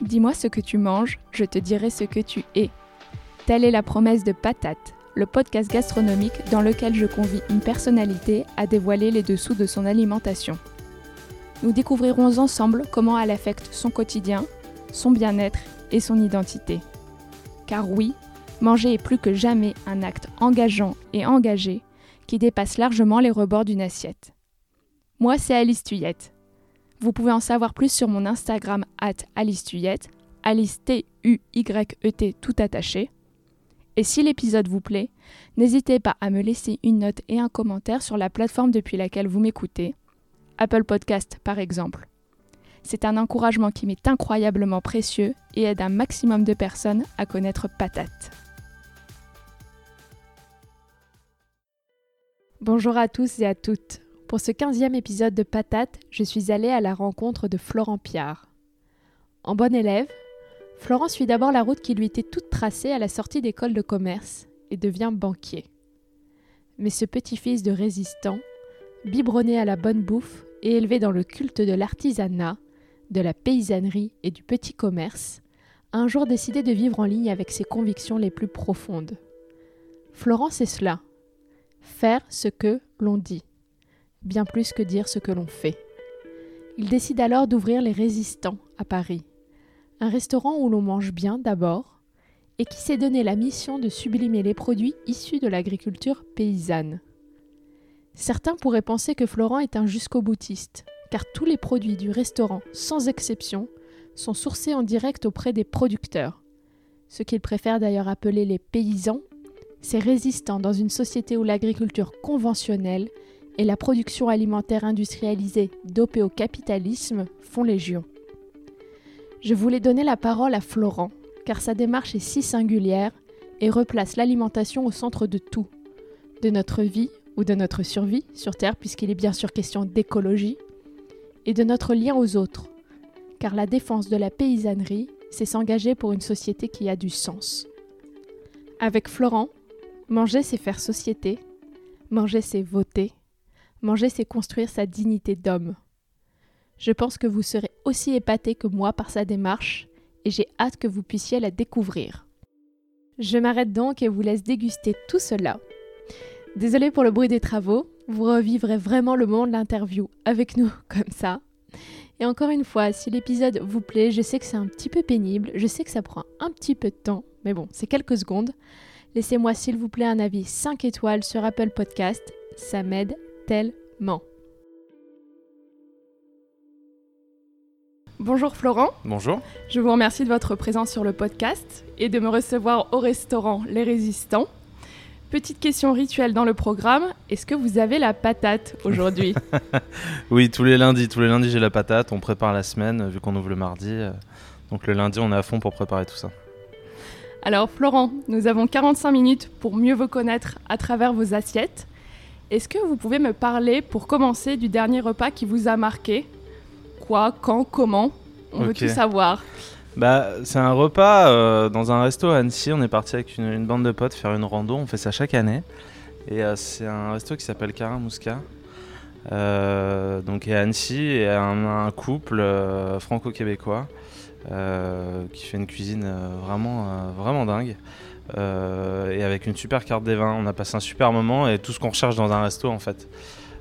Dis-moi ce que tu manges, je te dirai ce que tu es. Telle est la promesse de Patate, le podcast gastronomique dans lequel je convie une personnalité à dévoiler les dessous de son alimentation. Nous découvrirons ensemble comment elle affecte son quotidien, son bien-être et son identité. Car oui, manger est plus que jamais un acte engageant et engagé qui dépasse largement les rebords d'une assiette. Moi, c'est Alice Tuyette. Vous pouvez en savoir plus sur mon Instagram at Alice Tuyette, Alice T-U-Y-E-T tout attaché. Et si l'épisode vous plaît, n'hésitez pas à me laisser une note et un commentaire sur la plateforme depuis laquelle vous m'écoutez, Apple Podcast par exemple. C'est un encouragement qui m'est incroyablement précieux et aide un maximum de personnes à connaître Patate. Bonjour à tous et à toutes. Pour ce 15e épisode de Patate, je suis allée à la rencontre de Florent Piard. En bon élève, Florent suit d'abord la route qui lui était toute tracée à la sortie d'école de commerce et devient banquier. Mais ce petit-fils de résistant, biberonné à la bonne bouffe et élevé dans le culte de l'artisanat, de la paysannerie et du petit commerce, a un jour décidé de vivre en ligne avec ses convictions les plus profondes. Florent, c'est cela. Faire ce que l'on dit bien plus que dire ce que l'on fait. Il décide alors d'ouvrir les Résistants à Paris, un restaurant où l'on mange bien d'abord, et qui s'est donné la mission de sublimer les produits issus de l'agriculture paysanne. Certains pourraient penser que Florent est un jusqu'au boutiste, car tous les produits du restaurant, sans exception, sont sourcés en direct auprès des producteurs, ce qu'il préfère d'ailleurs appeler les paysans, ces résistants dans une société où l'agriculture conventionnelle et la production alimentaire industrialisée dopée au capitalisme font légion. Je voulais donner la parole à Florent, car sa démarche est si singulière et replace l'alimentation au centre de tout, de notre vie ou de notre survie sur Terre, puisqu'il est bien sûr question d'écologie, et de notre lien aux autres, car la défense de la paysannerie, c'est s'engager pour une société qui a du sens. Avec Florent, manger c'est faire société, manger c'est voter, Manger, c'est construire sa dignité d'homme. Je pense que vous serez aussi épaté que moi par sa démarche, et j'ai hâte que vous puissiez la découvrir. Je m'arrête donc et vous laisse déguster tout cela. Désolée pour le bruit des travaux, vous revivrez vraiment le moment de l'interview avec nous comme ça. Et encore une fois, si l'épisode vous plaît, je sais que c'est un petit peu pénible, je sais que ça prend un petit peu de temps, mais bon, c'est quelques secondes. Laissez-moi s'il vous plaît un avis 5 étoiles sur Apple Podcast, ça m'aide tellement. Bonjour Florent. Bonjour. Je vous remercie de votre présence sur le podcast et de me recevoir au restaurant Les Résistants. Petite question rituelle dans le programme, est-ce que vous avez la patate aujourd'hui? Oui, tous les lundis, tous les lundis j'ai la patate, on prépare la semaine vu qu'on ouvre le mardi. Donc le lundi on est à fond pour préparer tout ça. Alors Florent, nous avons 45 minutes pour mieux vous connaître à travers vos assiettes. Est-ce que vous pouvez me parler, pour commencer, du dernier repas qui vous a marqué? Quoi, quand, comment? On veut tout savoir. Bah, c'est un repas euh, dans un resto à Annecy. On est parti avec une, bande de potes faire une rando. On fait ça chaque année. Et euh, c'est un resto qui s'appelle Carin Mousca. Euh, donc à Annecy, et un, un couple franco-québécois qui fait une cuisine vraiment, vraiment dingue. Euh, et avec une super carte des vins. On a passé un super moment et tout ce qu'on recherche dans un resto en fait.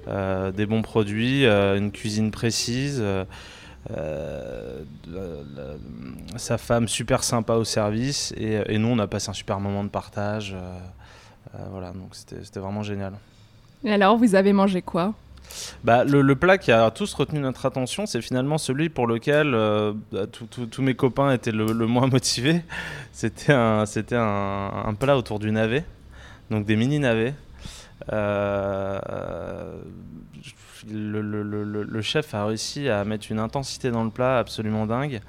Euh, des bons produits, euh, une cuisine précise, sa femme super sympa au service et, nous on a passé un super moment de partage. voilà, donc c'était vraiment génial. Et alors, vous avez mangé quoi? Bah, le, plat qui a tous retenu notre attention, c'est finalement celui pour lequel euh, bah, tous mes copains étaient le, moins motivés. C'était un, plat autour du navet, donc des mini navets. Euh, le, chef a réussi à mettre une intensité dans le plat absolument dingue,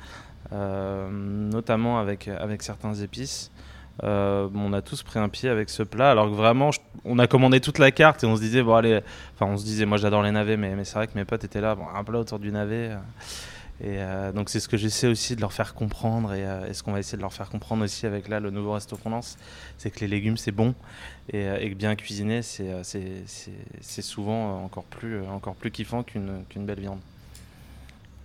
euh, notamment avec certains épices. Euh, on a tous pris un pied avec ce plat, alors que vraiment, on a commandé toute la carte et on se disait, bon, allez, enfin, on se disait, moi j'adore les navets, mais, c'est vrai que mes potes étaient là, bon, un plat autour du navet. Euh, et euh, donc, c'est ce que j'essaie aussi de leur faire comprendre et, ce qu'on va essayer de leur faire comprendre aussi avec là le nouveau resto qu'on lance, c'est que les légumes c'est bon et, que bien cuisiner c'est souvent encore plus, encore plus kiffant qu'une belle viande.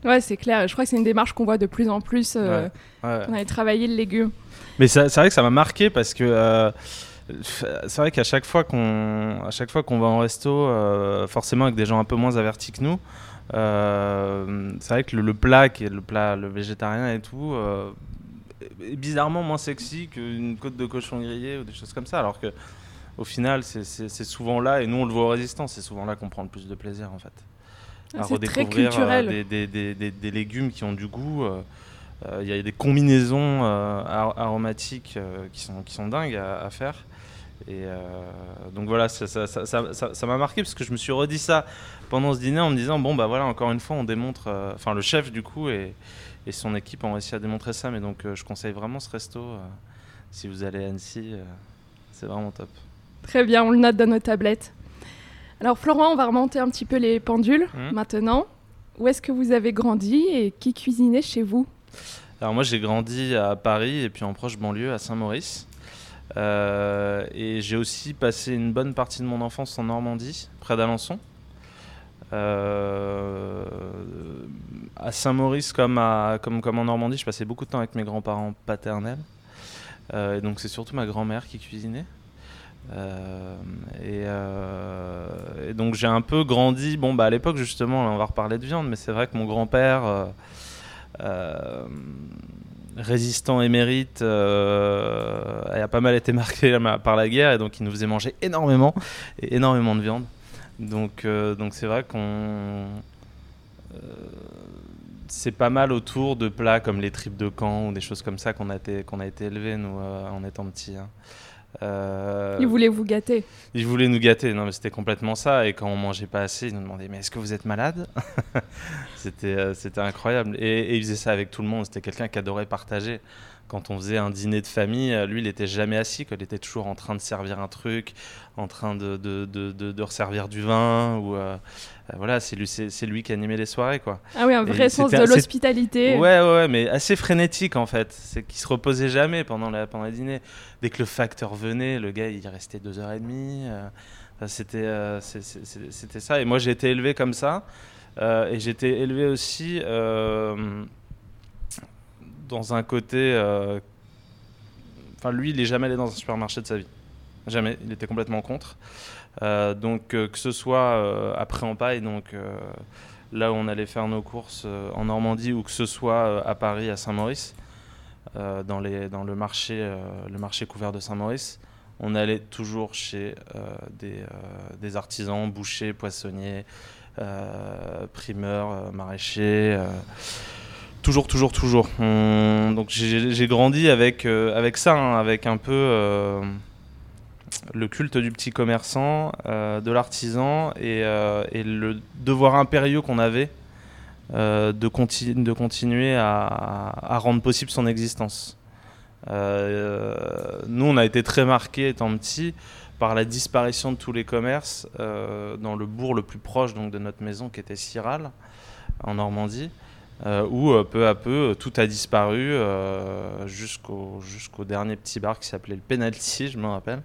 Ouais, c'est clair. Je crois que c'est une démarche qu'on voit de plus en plus. Euh, On allait travailler le légume. Mais c'est vrai que ça m'a marqué parce que euh, c'est vrai qu'à chaque fois qu'on à chaque fois qu'on va en resto, euh, forcément avec des gens un peu moins avertis que nous, c'est vrai que le, plat qui est le plat le végétarien et tout est bizarrement moins sexy qu'une côte de cochon grillé ou des choses comme ça, alors que au final c'est souvent là et nous on le voit au résistant, c'est souvent là qu'on prend le plus de plaisir en fait. C'est très culturel. Des, des, des, des, légumes qui ont du goût. Euh, il y a des combinaisons euh, aromatiques euh, qui, sont, qui sont dingues à, faire. Et donc voilà, ça, ça, m'a marqué parce que je me suis redit ça pendant ce dîner en me disant bon bah voilà encore une fois on démontre, enfin le chef du coup et, et, son équipe ont réussi à démontrer ça. Mais donc je conseille vraiment ce resto si vous allez à Annecy, c'est vraiment top. Très bien, on le note dans nos tablettes. Alors Florent, on va remonter un petit peu les pendules mmh. maintenant. Où est-ce que vous avez grandi et qui cuisinait chez vous? Alors moi j'ai grandi à Paris et puis en proche banlieue à Saint-Maurice. Euh, et j'ai aussi passé une bonne partie de mon enfance en Normandie, près d'Alençon. Euh, à Saint-Maurice comme, comme, comme en Normandie, je passais beaucoup de temps avec mes grands-parents paternels. Euh, donc c'est surtout ma grand-mère qui cuisinait. Et, et, donc j'ai un peu grandi. Bon, bah à l'époque justement, on va reparler de viande, mais c'est vrai que mon grand-père euh, résistant émérite euh, a pas mal été marqué par la guerre et donc il nous faisait manger énormément énormément de viande. Donc euh, donc c'est vrai qu'on c'est pas mal autour de plats comme les tripes de camp ou des choses comme ça qu'on a été qu'on a été élevé nous en étant petits. Hein. Euh, il voulait vous gâter. Il voulait nous gâter, non mais c'était complètement ça. Et quand on mangeait pas assez, il nous demandait mais est-ce que vous êtes malade C'était euh, c'était incroyable. Et, il faisait ça avec tout le monde. C'était quelqu'un qui adorait partager. Quand on faisait un dîner de famille, euh, lui il était jamais assis, il était toujours en train de servir un truc, en train de, de, de, de resservir du vin ou euh, voilà, c'est lui, c'est, lui qui animait les soirées, quoi. Ah oui, un vrai sens de l'hospitalité. Ouais, ouais, mais assez frénétique en fait. C'est qu'il se reposait jamais pendant la pendant le dîner. Dès que le facteur venait, le gars il restait deux heures et demie. Euh, c'était euh, c'était ça. Et moi j'ai été élevé comme ça. et j'étais élevé aussi dans un côté. Enfin, lui, il est jamais allé dans un supermarché de sa vie. Jamais. Il était complètement contre. Euh, donc euh, que ce soit euh, après en paille, donc là où on allait faire nos courses en Normandie, ou que ce soit à Paris, à Saint-Maurice, dans, dans le, marché, le marché couvert de Saint-Maurice, on allait toujours chez des, artisans, bouchers, poissonniers, primeurs, maraîchers. Toujours, toujours, toujours. donc j'ai grandi avec, avec ça, hein, avec un peu le culte du petit commerçant, euh, de l'artisan et, euh, le devoir impérieux qu'on avait euh, de, de, continuer à, rendre possible son existence. nous, on a été très marqués étant petits par la disparition de tous les commerces dans le bourg le plus proche donc, de notre maison qui était Ciral, en Normandie. Où peu à peu tout a disparu jusqu'au jusqu'au dernier petit bar qui s'appelait le Penalty, je me rappelle.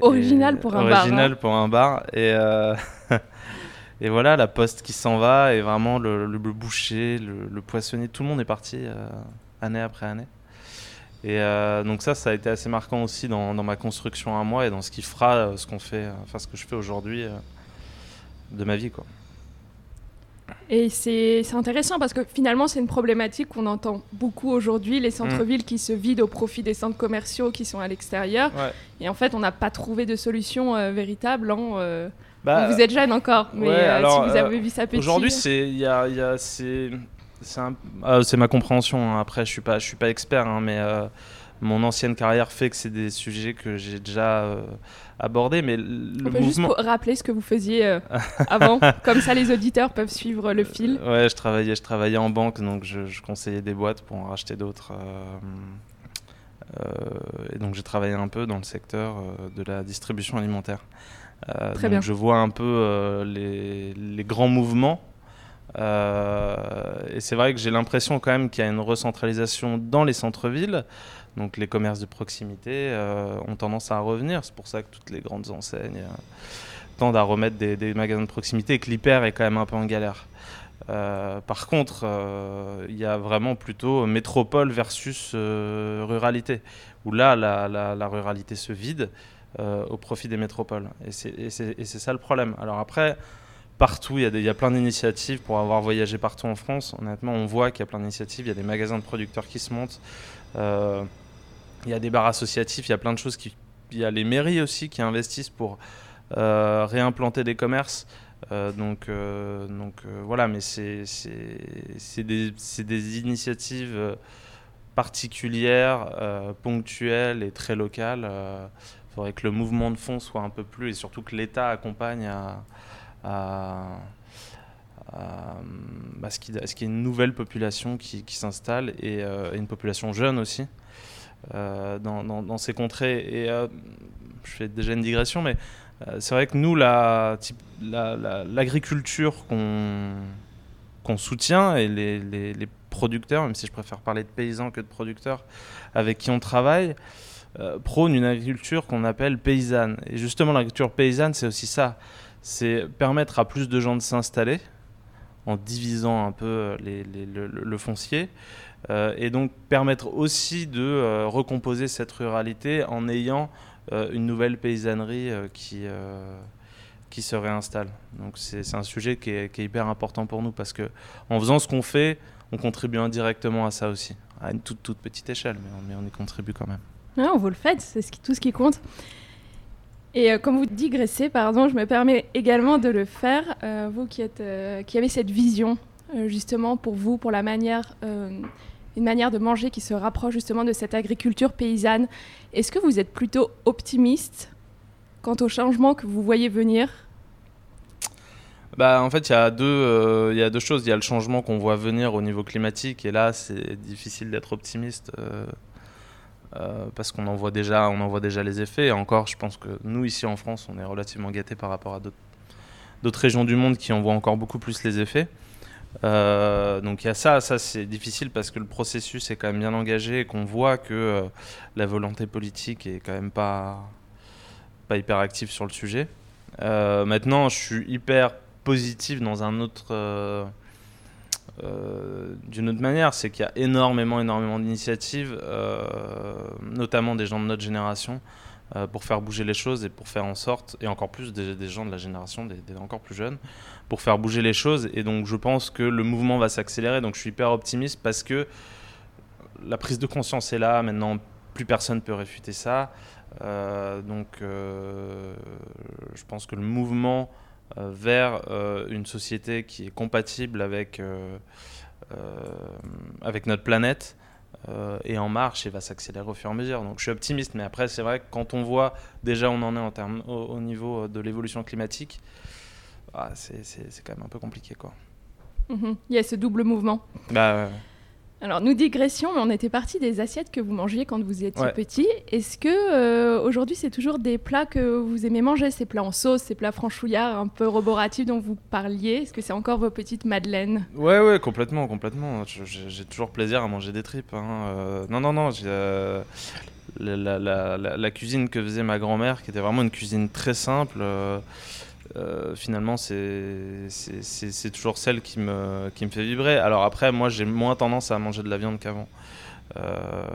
Original pour un bar. Original pour un bar. Et, euh, et voilà, la poste qui s'en va, et vraiment le, le, boucher, le, poissonnier, tout le monde est parti euh, année après année. Et euh, donc ça, ça a été assez marquant aussi dans, dans, ma construction à moi et dans ce qui fera ce qu'on fait, enfin ce que je fais aujourd'hui de ma vie, quoi. Et c'est intéressant parce que finalement, c'est une problématique qu'on entend beaucoup aujourd'hui, les centres-villes qui se vident au profit des centres commerciaux qui sont à l'extérieur. Et en fait, on n'a pas trouvé de solution euh, véritable. Hein, euh, bah, vous êtes jeune encore, mais euh, si vous avez vu ça petit. Aujourd'hui, c'est c'est ma compréhension. Hein. Après, je suis pas je suis pas expert, hein, mais mon ancienne carrière fait que c'est des sujets que j'ai déjà aborder. Mais le On peut juste rappeler ce que vous faisiez euh, avant, comme ça les auditeurs peuvent suivre le fil. Euh, ouais, je travaillais, je travaillais en banque, donc je, conseillais des boîtes pour en racheter d'autres. Euh, et donc j'ai travaillé un peu dans le secteur de la distribution alimentaire. Très donc bien. Je vois un peu les, les, grands mouvements. et c'est vrai que j'ai l'impression quand même qu'il y a une recentralisation dans les centres-villes. Donc les commerces de proximité euh, ont tendance à revenir. C'est pour ça que toutes les grandes enseignes euh, tendent à remettre des, magasins de proximité et que l'hyper est quand même un peu en galère. par contre, il y a vraiment plutôt métropole versus ruralité, où là, la, ruralité se vide au profit des métropoles. Et c'est ça le problème. Alors après, partout, il y, a plein d'initiatives pour avoir voyagé partout en France. Honnêtement, on voit qu'il y a plein d'initiatives, il y a des magasins de producteurs qui se montent. Il y a des bars associatifs, il y a plein de choses qui. Il y a les mairies aussi qui investissent pour euh, réimplanter des commerces. Euh, donc, euh, voilà, mais c'est des, initiatives particulières, ponctuelles et très locales. Il faudrait que le mouvement de fond soit un peu plus, et surtout que l'État accompagne à, à, ce qu'il y ait une nouvelle population qui s'installe et, une population jeune aussi. Euh, dans, ces contrées. Et euh, je fais déjà une digression, mais euh, c'est vrai que nous, l'agriculture la, qu'on soutient et les, producteurs, même si je préfère parler de paysans que de producteurs avec qui on travaille, prônent une agriculture qu'on appelle paysanne. Et justement, l'agriculture paysanne, c'est aussi ça. C'est permettre à plus de gens de s'installer en divisant un peu le, foncier, euh, et donc permettre aussi de euh, recomposer cette ruralité en ayant euh, une nouvelle paysannerie qui, qui se réinstalle. Donc c'est un sujet qui est, hyper important pour nous parce que en faisant ce qu'on fait, on contribue indirectement à ça aussi, à une toute, petite échelle, mais on, y contribue quand même. Ah, vous le faites, c'est ce tout ce qui compte. Et comme vous digressez, pardon, je me permets également de le faire, vous qui avez cette vision justement pour vous, pour la manière une manière de manger qui se rapproche justement de cette agriculture paysanne. Est-ce que vous êtes plutôt optimiste quant au changement que vous voyez venir? Bah, en fait, il y, a deux, euh, y a deux choses. Il y a le changement qu'on voit venir au niveau climatique, et là, c'est difficile d'être optimiste euh, euh, parce qu'on en, voit déjà, on en voit déjà les effets. Et encore, je pense que nous, ici en France, on est relativement gâtés par rapport à d'autres régions du monde qui en voient encore beaucoup plus les effets. Euh, donc il y a ça, ça c'est difficile parce que le processus est quand même bien engagé et qu'on voit que euh, la volonté politique est quand même pas, pas hyper active sur le sujet. Euh, maintenant, je suis hyper positif dans un autre, d'une autre manière, c'est qu'il y a énormément, énormément d'initiatives, notamment des gens de notre génération, pour faire bouger les choses et pour faire en sorte, et encore plus des, gens de la génération des, encore plus jeunes, pour faire bouger les choses. Et donc je pense que le mouvement va s'accélérer. Donc je suis hyper optimiste parce que la prise de conscience est là. Maintenant, plus personne peut réfuter ça. Euh, donc euh, je pense que le mouvement euh, vers une société qui est compatible avec, avec notre planète est en marche et va s'accélérer au fur et à mesure. Donc je suis optimiste, mais après c'est vrai que quand on voit déjà on en est en termes, au niveau de l'évolution climatique, ah, c'est quand même un peu compliqué. quoi. Mhm. Il y a ce double mouvement. Bah, Alors, nous digressions, mais on était parti des assiettes que vous mangiez quand vous étiez petit. Est-ce que euh, aujourd'hui, c'est toujours des plats que vous aimez manger, ces plats en sauce, ces plats franchouillards un peu roboratifs dont vous parliez? Est-ce que c'est encore vos petites madeleines? Ouais, ouais, complètement, complètement. J'ai toujours plaisir à manger des tripes. Hein. Euh, non, non, non. Euh, la, la, la, cuisine que faisait ma grand-mère, qui était vraiment une cuisine très simple. Euh, finalement, c'est toujours celle qui me, qui me fait vibrer. Alors après, moi, j'ai moins tendance à manger de la viande qu'avant. Euh,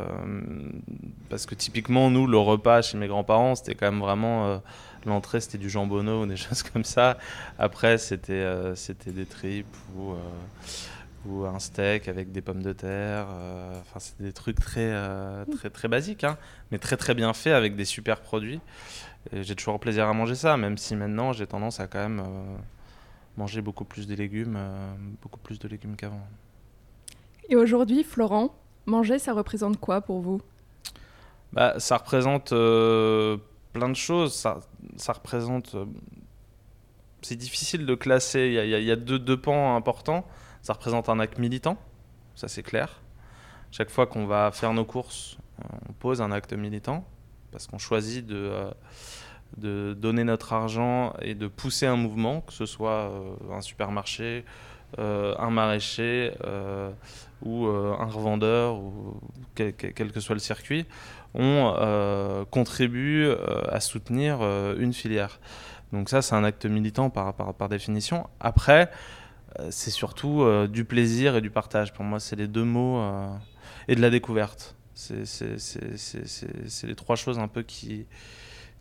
parce que typiquement, nous, le repas chez mes grands-parents, c'était quand même vraiment... Euh, l'entrée, c'était du jambonneau ou des choses comme ça. Après, c'était c'était des tripes ou, ou un steak avec des pommes de terre. Enfin, c'était des trucs très, très, très basiques, hein, mais très, très bien faits avec des super produits j'ai toujours plaisir à manger ça, même si maintenant j'ai tendance à quand même euh, manger beaucoup plus de légumes, euh, beaucoup plus de légumes qu'avant. Et aujourd'hui, Florent, manger, ça représente quoi pour vous? Bah, Ça représente euh, plein de choses. Ça, ça représente. c'est difficile de classer. Il y a, y a deux, deux, pans importants. Ça représente un acte militant, ça c'est clair. Chaque fois qu'on va faire nos courses, on pose un acte militant parce qu'on choisit de, euh, de donner notre argent et de pousser un mouvement, que ce soit euh, un supermarché, euh, un maraîcher ou un revendeur, ou quel, que soit le circuit, on contribue à soutenir une filière. Donc ça, c'est un acte militant par définition. Après, c'est surtout du plaisir et du partage. Pour moi, c'est les deux mots et de la découverte. C'est les trois choses un peu qui,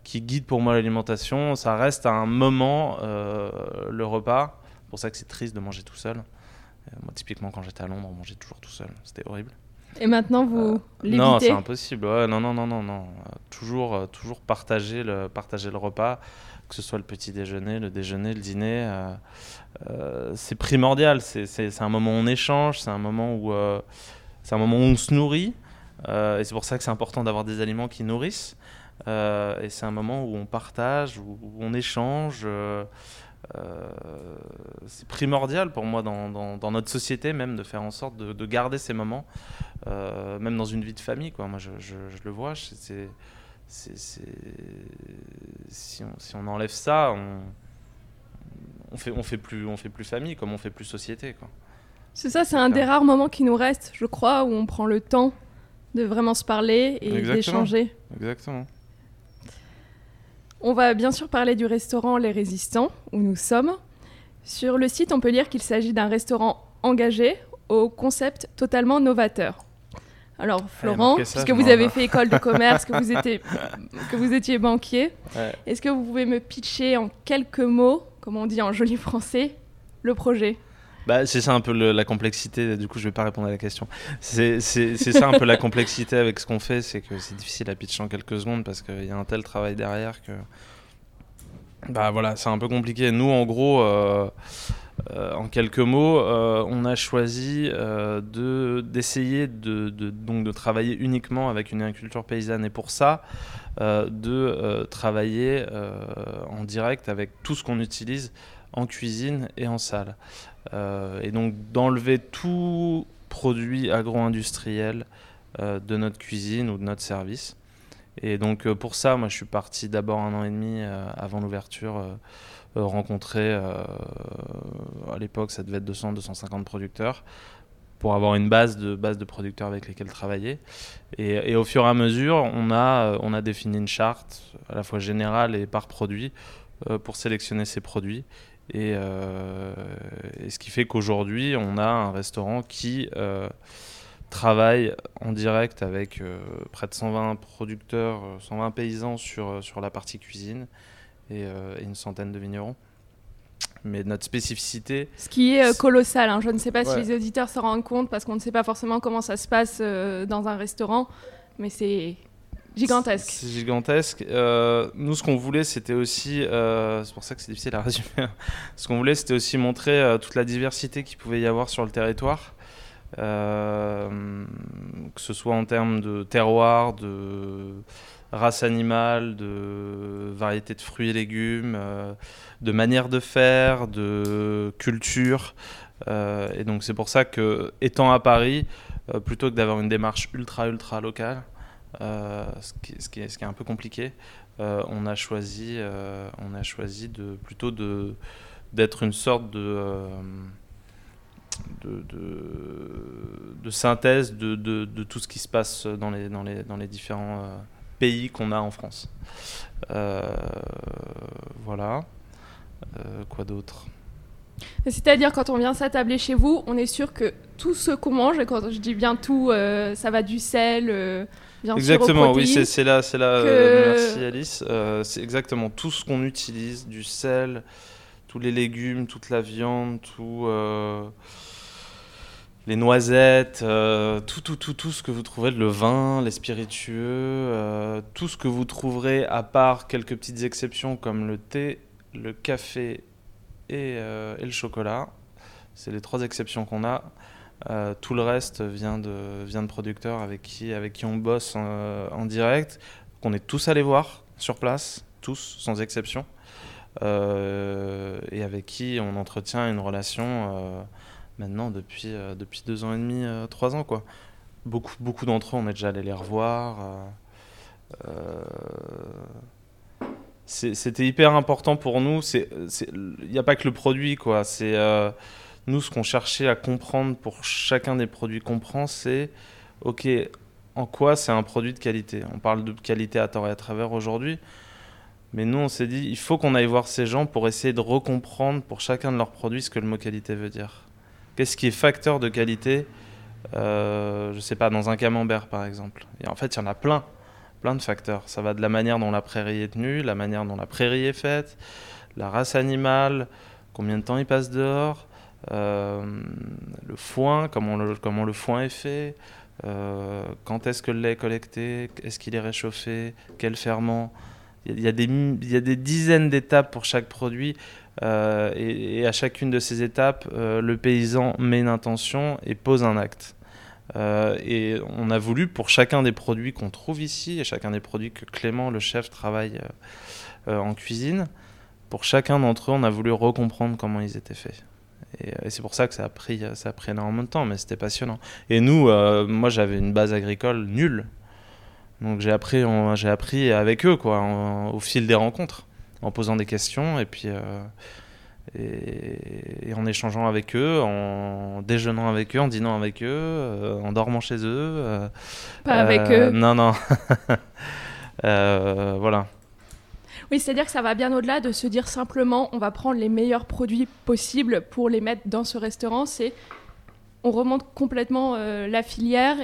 qui guident pour moi l'alimentation. Ça reste un moment, le repas. C'est pour ça que c'est triste de manger tout seul. moi, typiquement, quand j'étais à Londres, on mangeait toujours tout seul. C'était horrible. Et maintenant, vous euh, Non, c'est impossible. Ouais, non, non, non, non, non. toujours, euh, toujours partager le, partager le repas, que ce soit le petit déjeuner, le déjeuner, le dîner. Euh, c'est primordial. C'est un moment où on échange, c'est un moment où c'est un moment où on se nourrit. Et c'est pour ça que c'est important d'avoir des aliments qui nourrissent. et c'est un moment où on partage, où, où on échange. Euh, c'est primordial pour moi dans, dans, notre société même de faire en sorte de, de garder ces moments, euh, même dans une vie de famille. Quoi. Moi, je, je, le vois. Si, on, si, on, enlève ça, on, on fait, on fait plus, on fait plus famille, comme on fait plus société. C'est ça, c'est un des rares moments qui nous reste, je crois, où on prend le temps de vraiment se parler et d'échanger. Exactement. On va bien sûr parler du restaurant Les Résistants, où nous sommes. Sur le site, on peut lire qu'il s'agit d'un restaurant engagé au concept totalement novateur. Alors, Florent, puisque vous avez fait école de commerce, que, vous étiez, que vous étiez banquier, est-ce que vous pouvez me pitcher en quelques mots, comme on dit en joli français, le projet? Bah, c'est ça un peu la complexité, du coup je vais pas répondre à la question. C'est ça un peu la complexité avec ce qu'on fait, c'est que c'est difficile à pitcher en quelques secondes parce qu'il y a un tel travail derrière que... Bah voilà, c'est un peu compliqué. Nous en gros, euh, euh, en quelques mots, euh, on a choisi d'essayer de, de, donc de travailler uniquement avec une agriculture paysanne et pour ça, de travailler en direct avec tout ce qu'on utilise en cuisine et en salle. Euh, et donc d'enlever tout produit agro-industriel euh, de notre cuisine ou de notre service. Et donc euh, pour ça, moi je suis parti d'abord un an et demi avant l'ouverture rencontrer, à l'époque ça devait être 200-250 producteurs, pour avoir une base de, base de producteurs avec lesquels travailler. Et, au fur et à mesure, on a, on a défini une charte, à la fois générale et par produit, pour sélectionner ces produits. Euh, et, ce qui fait qu'aujourd'hui, on a un restaurant qui euh, travaille en direct avec euh, près de 120 producteurs, 120 paysans sur, sur la partie cuisine et, une centaine de vignerons. Mais notre spécificité. Ce qui est colossal. Hein. Je ne sais pas si les auditeurs se rendent compte parce qu'on ne sait pas forcément comment ça se passe dans un restaurant, mais c'est Gigantesque. C'est gigantesque. Euh, nous, ce qu'on voulait, c'était aussi, euh, c'est pour ça que c'est difficile à résumer, ce qu'on voulait, c'était aussi montrer euh, toute la diversité qu'il pouvait y avoir sur le territoire, que ce soit en termes de terroir, de race animale, de variété de fruits et légumes, de manière de faire, de culture. et donc c'est pour ça que, étant à Paris, plutôt que d'avoir une démarche ultra ultra locale, ce, qui, ce, qui est, un peu compliqué. Euh, on a choisi, euh, on a choisi de, plutôt de, d'être une sorte de, de, de, synthèse de, de, tout ce qui se passe dans les, dans les, dans les différents pays qu'on a en France. voilà. quoi d'autre? C'est-à-dire, quand on vient s'attabler chez vous, on est sûr que tout ce qu'on mange, et quand je dis bien tout, ça va du sel, exactement, oui, c'est là, c'est là. Euh, merci Alice. Euh, c'est exactement tout ce qu'on utilise, du sel, tous les légumes, toute la viande, tout. Euh, les noisettes, tout, tout, tout, tout ce que vous trouverez, le vin, les spiritueux, tout ce que vous trouverez, à part quelques petites exceptions comme le thé, le café et, et le chocolat. C'est les trois exceptions qu'on a. Euh, tout le reste vient de, vient de producteurs avec qui, avec qui on bosse en, direct, qu'on est tous allés voir sur place, tous, sans exception, euh, et avec qui on entretient une relation euh, maintenant depuis, depuis deux ans et demi, trois ans. Quoi. Beaucoup, beaucoup d'entre eux, on est déjà allé les revoir. C'était hyper important pour nous. Il n'y a pas que le produit, quoi. C'est nous, ce qu'on cherchait à comprendre pour chacun des produits qu'on prend, c'est OK, en quoi c'est un produit de qualité? On parle de qualité à tort et à travers aujourd'hui. Mais nous, on s'est dit, il faut qu'on aille voir ces gens pour essayer de recomprendre pour chacun de leurs produits ce que le mot qualité veut dire. Qu'est-ce qui est facteur de qualité? Euh, Je sais pas, dans un camembert par exemple. Et en fait, il y en a plein, plein de facteurs. Ça va de la manière dont la prairie est tenue, la manière dont la prairie est faite, la race animale, combien de temps il passe dehors, le foin, comment le, foin est fait, euh, quand est-ce que le lait est collecté, est-ce qu'il est réchauffé, quel ferment. Il y, a des, il y a des dizaines d'étapes pour chaque produit. Euh, et, à chacune de ces étapes, le paysan met une intention et pose un acte. et on a voulu, pour chacun des produits qu'on trouve ici, et chacun des produits que Clément, le chef, travaille en cuisine, pour chacun d'entre eux, on a voulu recomprendre comment ils étaient faits. Et, c'est pour ça que ça a pris, ça a pris énormément de temps, mais c'était passionnant. Et nous, euh, moi j'avais une base agricole nulle. Donc j'ai appris, j'ai appris avec eux, quoi, au fil des rencontres, en posant des questions et puis euh, et, en échangeant avec eux, en déjeunant avec eux, en dînant avec eux, euh, en dormant chez eux. Pas avec eux. Non, non. voilà. Oui, c'est-à-dire que ça va bien au-delà de se dire simplement on va prendre les meilleurs produits possibles pour les mettre dans ce restaurant. C'est on remonte complètement euh, la filière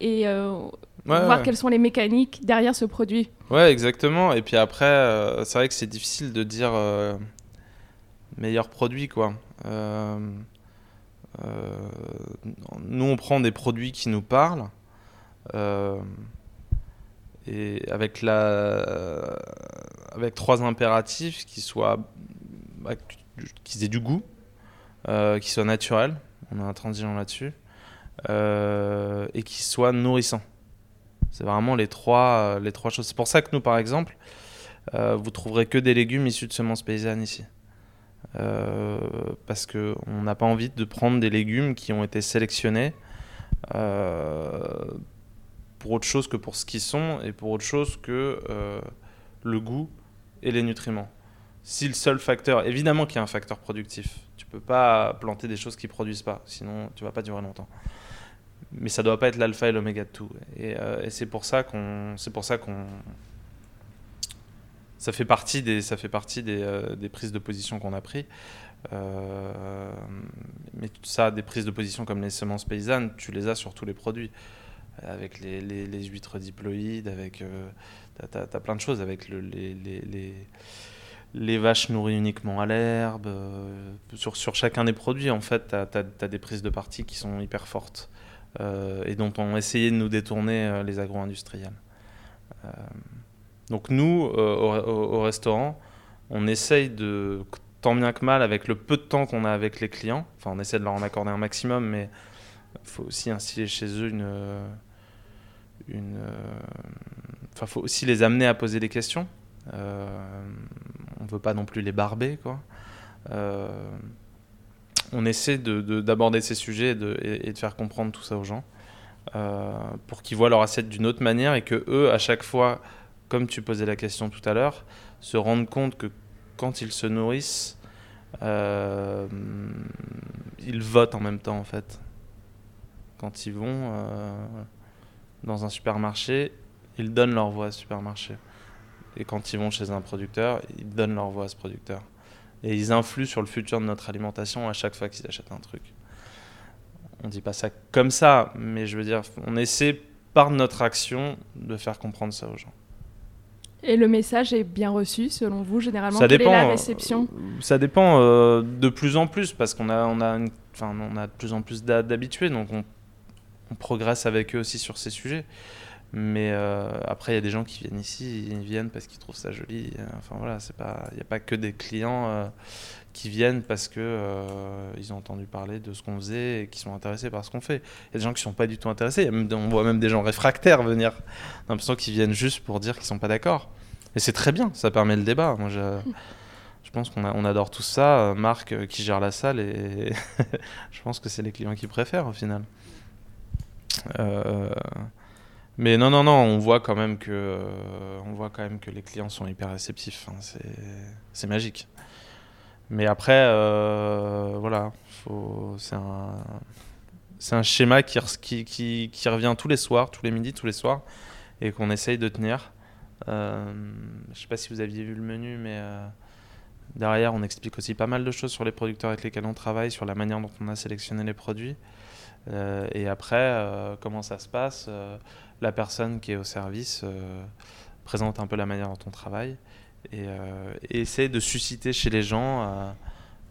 et euh, voir quelles sont les mécaniques derrière ce produit. Ouais, exactement. Et puis après, euh, c'est vrai que c'est difficile de dire meilleur produit, quoi. nous, on prend des produits qui nous parlent et avec la avec trois impératifs qui soient bah, qui aient du goût euh, qui soient naturels on a un transition là-dessus euh, et qui soient nourrissants. C'est vraiment les trois les trois choses. C'est pour ça que nous par exemple euh, vous trouverez que des légumes issus de semences paysannes ici. Parce que on n'a pas envie de prendre des légumes qui ont été sélectionnés pour autre chose que pour ce qu'ils sont et pour autre chose que euh, le goût et les nutriments. Si le seul facteur, évidemment qu'il y a un facteur productif, tu peux pas planter des choses qui produisent pas, sinon tu vas pas durer longtemps. Mais ça doit pas être l'alpha et l'oméga de tout. Et, euh, c'est pour ça qu'on, c'est pour ça qu'on, ça fait partie des, ça fait partie des, euh, des prises de position qu'on a pris. mais ça, des prises de position comme les semences paysannes, tu les as sur tous les produits avec les, les, huîtres diploïdes, avec. Euh, tu as, plein de choses, avec le, les, les, les, vaches nourries uniquement à l'herbe. Euh, sur, sur chacun des produits, en fait, tu as, des prises de parti qui sont hyper fortes euh, et dont on essayé de nous détourner les agro-industriels. donc, nous, au, restaurant, on essaye de, tant bien que mal, avec le peu de temps qu'on a avec les clients, enfin, on essaie de leur en accorder un maximum, mais faut aussi instiller chez eux une. une enfin, faut aussi les amener à poser des questions. Euh, on ne veut pas non plus les barber, quoi. Euh, on essaie d'aborder de, ces sujets et de, et, de, faire comprendre tout ça aux gens euh, pour qu'ils voient leur assiette d'une autre manière et que eux, à chaque fois, comme tu posais la question tout à l'heure, se rendent compte que quand ils se nourrissent, ils votent en même temps en fait quand ils vont euh, dans un supermarché, ils donnent leur voix à ce supermarché. Et quand ils vont chez un producteur, ils donnent leur voix à ce producteur. Et ils influent sur le futur de notre alimentation à chaque fois qu'ils achètent un truc. On ne dit pas ça comme ça, mais je veux dire, on essaie par notre action de faire comprendre ça aux gens. Et le message est bien reçu selon vous généralement? Ça dépend, la réception? euh, Ça dépend euh, de plus en plus parce qu'on a, on a, on a de plus en plus d'habitués, donc on on progresse avec eux aussi sur ces sujets. Mais euh, après, il y a des gens qui viennent ici, ils viennent parce qu'ils trouvent ça joli. Enfin voilà, c'est pas, il n'y a pas que des clients euh, qui viennent parce que euh, ils ont entendu parler de ce qu'on faisait et qui sont intéressés par ce qu'on fait. Il y a des gens qui sont pas du tout intéressés. on voit même des gens réfractaires venir. On a l'impression qu'ils viennent juste pour dire qu'ils sont pas d'accord. Et c'est très bien, ça permet le débat. Moi, je, je pense qu'on on adore tout ça. Marc qui gère la salle et je pense que c'est les clients qui préfèrent au final. Euh, mais non, non, non, on voit quand même que, euh, on voit quand même que les clients sont hyper réceptifs. Hein, c'est magique. Mais après, euh, voilà, c'est un, schéma qui, revient tous les soirs, tous les midis, tous les soirs, et qu'on essaye de tenir. je ne sais pas si vous aviez vu le menu, mais derrière, on explique aussi pas mal de choses sur les producteurs avec lesquels on travaille, sur la manière dont on a sélectionné les produits. Et après, comment ça se passe La personne qui est au service présente un peu la manière dont on travaille et, et essaie de susciter chez les gens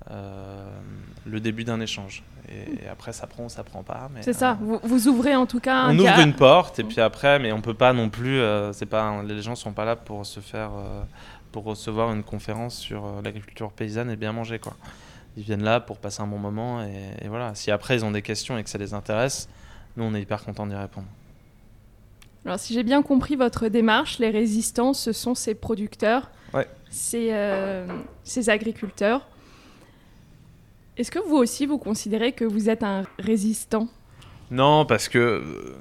euh, le début d'un échange. Et, après, ça prend ou ça prend pas. C'est ça. Euh, vous, ouvrez en tout cas. On ouvre une porte et puis après, mais on peut pas non plus. Euh, c'est pas. Les gens sont pas là pour se faire, pour recevoir une conférence sur l'agriculture paysanne et bien manger quoi. Ils viennent là pour passer un bon moment et, voilà. Si après ils ont des questions et que ça les intéresse, nous on est hyper content d'y répondre. Alors, si j'ai bien compris votre démarche, les résistants, ce sont ces producteurs, ouais. ces, ces agriculteurs est-ce que vous aussi, vous considérez que vous êtes un résistant? Non, parce que...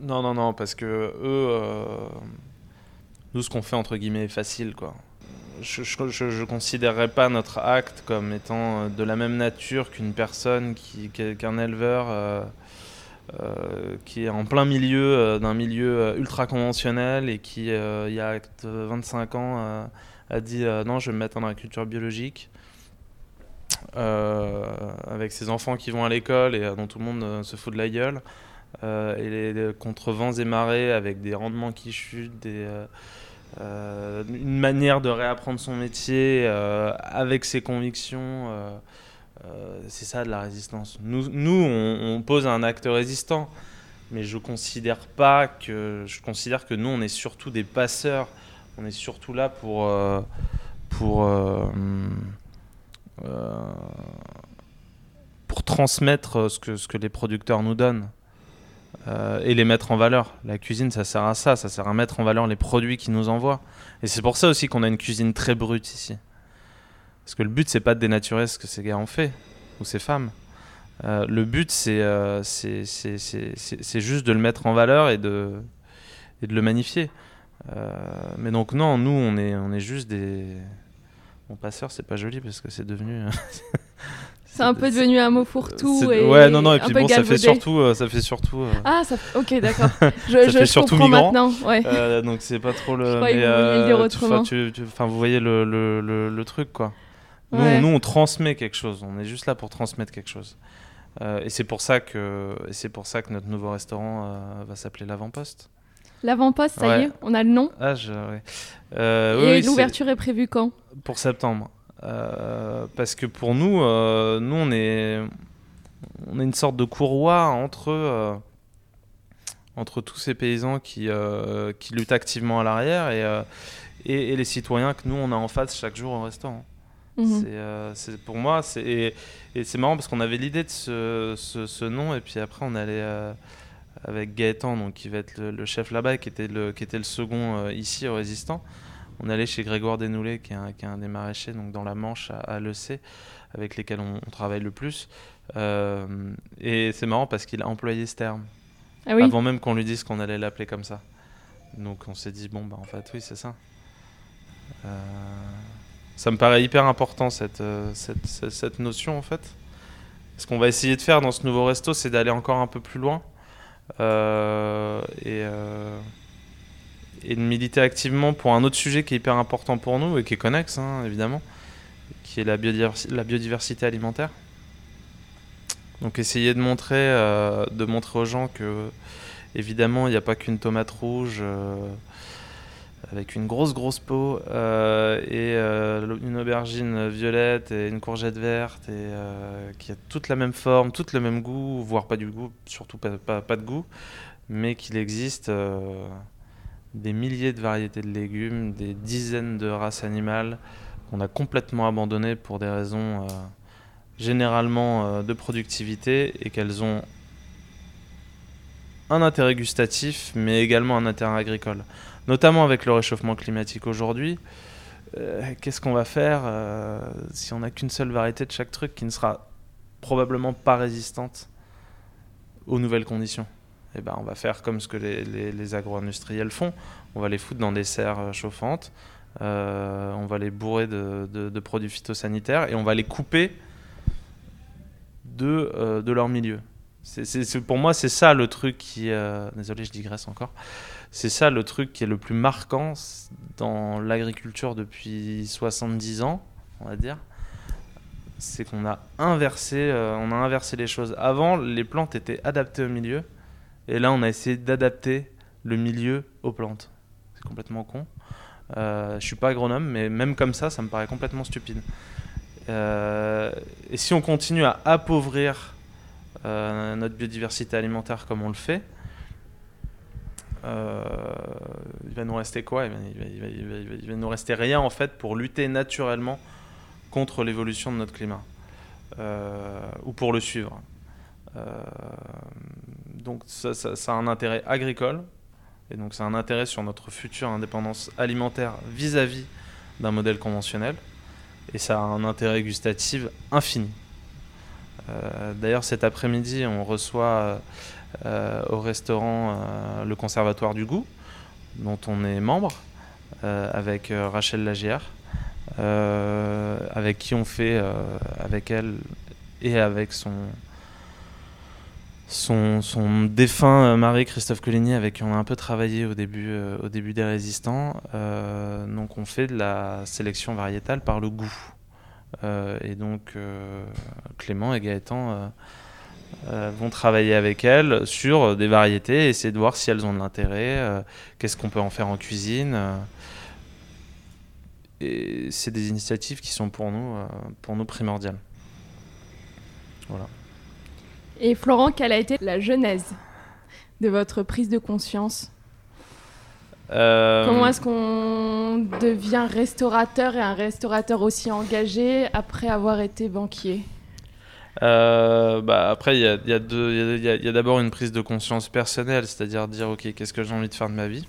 Non, non, non, parce que eux... Euh, nous, ce qu'on fait, entre guillemets, est facile, quoi. Je ne considérerais pas notre acte comme étant de la même nature qu'une personne, qui, qu'un éleveur... Euh, euh, qui est en plein milieu d'un milieu ultra conventionnel et qui, il y a 25 ans, a dit non, je vais me mettre en agriculture biologique. Euh, avec ses enfants qui vont à l'école et euh, dont tout le monde euh, se fout de la gueule. et les, contre vents et marées avec des rendements qui chutent, des, une manière de réapprendre son métier avec ses convictions. c'est ça de la résistance. Nous, nous on, pose un acte résistant, mais je considère pas que je considère que nous on est surtout des passeurs. On est surtout là pour pour euh, pour transmettre euh, ce que, ce que les producteurs nous donnent euh, et les mettre en valeur. La cuisine, ça sert à ça, ça sert à mettre en valeur les produits qu'ils nous envoient. Et c'est pour ça aussi qu'on a une cuisine très brute ici. Parce que le but, c'est pas de dénaturer ce que ces gars ont fait, ou ces femmes. le but, c'est c'est juste de le mettre en valeur et de, et de le magnifier. mais donc non, nous, on est, on est juste des, mon passeur, c'est pas joli parce que c'est devenu. Euh, c'est un peu devenu un mot fourre-tout. Et ouais, non, non, et puis bon, ça fait surtout. Euh, ça fait surtout euh, Ah, ça... ok, d'accord. Je, je, surtout migrant. maintenant. Ouais. donc c'est pas trop le. mais, le dire autrement. Enfin, vous voyez le, le, le, truc, quoi. Nous, nous, on transmet quelque chose. On est juste là pour transmettre quelque chose. et c'est pour ça que, c'est pour ça que notre nouveau restaurant va s'appeler l'Avant-Poste. L'avant-poste, ça y est, on a le nom. Ah, je, euh, Et l'ouverture est... prévue quand? Pour septembre. Euh, parce que pour nous, euh, nous on est, on est une sorte de courroie entre, entre tous ces paysans qui, qui luttent activement à l'arrière et, et, les citoyens que nous on a en face chaque jour au restaurant. Mhm. C'est pour moi, et, et c'est marrant parce qu'on avait l'idée de ce, ce, ce, nom et puis après on allait avec Gaëtan, donc, qui va être le, chef là-bas, qui était le, qui était le second euh, ici au Résistant. On allait chez Grégoire Desnoulets, qui est un, qui est un des maraîchers donc dans la Manche à, à l'EC, avec lesquels on, travaille le plus. Euh, et c'est marrant parce qu'il a employé ce terme, ah avant même qu'on lui dise qu'on allait l'appeler comme ça. Donc on s'est dit, bon, bah en fait, oui, c'est ça. Euh, ça me paraît hyper important, cette, cette, cette notion, en fait. Ce qu'on va essayer de faire dans ce nouveau resto, c'est d'aller encore un peu plus loin. Euh, et, euh, et de militer activement pour un autre sujet qui est hyper important pour nous et qui est connexe, hein, évidemment, qui est la, biodiversité alimentaire. Donc essayer de montrer, euh, de montrer aux gens que, évidemment, il n'y a pas qu'une tomate rouge avec une grosse grosse peau euh, et euh, une aubergine violette et une courgette verte et euh, qui a toute la même forme, tout le même goût, voire pas du goût, surtout pas, de goût, mais qu'il existe des milliers de variétés de légumes, des dizaines de races animales qu'on a complètement abandonnées pour des raisons généralement de productivité et qu'elles ont un intérêt gustatif mais également un intérêt agricole notamment avec le réchauffement climatique aujourd'hui. Euh, qu'est-ce qu'on va faire euh, si on n'a qu'une seule variété de chaque truc qui ne sera probablement pas résistante aux nouvelles conditions? Eh ben, on va faire comme ce que les, les, agro-industriels font. On va les foutre dans des serres euh, chauffantes, on va les bourrer de, produits phytosanitaires et on va les couper de, de leur milieu. C'est, pour moi, c'est ça le truc qui. Euh, désolé, je digresse encore. C'est ça le truc qui est le plus marquant dans l'agriculture depuis 70 ans, on va dire. C'est qu'on a inversé, euh, a inversé les choses. Avant, les plantes étaient adaptées au milieu, et là, on a essayé d'adapter le milieu aux plantes. C'est complètement con. Euh, je suis pas agronome, mais même comme ça, ça me paraît complètement stupide. Euh, et si on continue à appauvrir euh, notre biodiversité alimentaire comme on le fait, euh, il va nous rester quoi? Il va, nous rester rien en fait pour lutter naturellement contre l'évolution de notre climat ou pour le suivre. Donc ça, ça, a un intérêt agricole et donc c'est un intérêt sur notre future indépendance alimentaire vis-à-vis d'un modèle conventionnel. Et ça a un intérêt gustatif infini. Euh, d'ailleurs cet après-midi on reçoit euh, au restaurant euh, le Conservatoire du Goût, dont on est membre, avec Rachel Lagière, avec qui on fait, avec elle et avec son, son, défunt euh, mari Christophe Coligny avec qui on a un peu travaillé au début, euh, des résistants. Euh, donc on fait de la sélection variétale par le goût. et donc Clément et Gaëtan vont travailler avec elle sur des variétés, essayer de voir si elles ont de l'intérêt, qu'est-ce qu'on peut en faire en cuisine. et c'est des initiatives qui sont pour nous, pour nous primordiales. Voilà. Et Florent, quelle a été la genèse de votre prise de conscience euh, Comment est-ce qu'on devient restaurateur et un restaurateur aussi engagé après avoir été banquier euh, bah après, il y a, y a, d'abord une prise de conscience personnelle, c'est-à-dire dire ok, qu'est-ce que j'ai envie de faire de ma vie?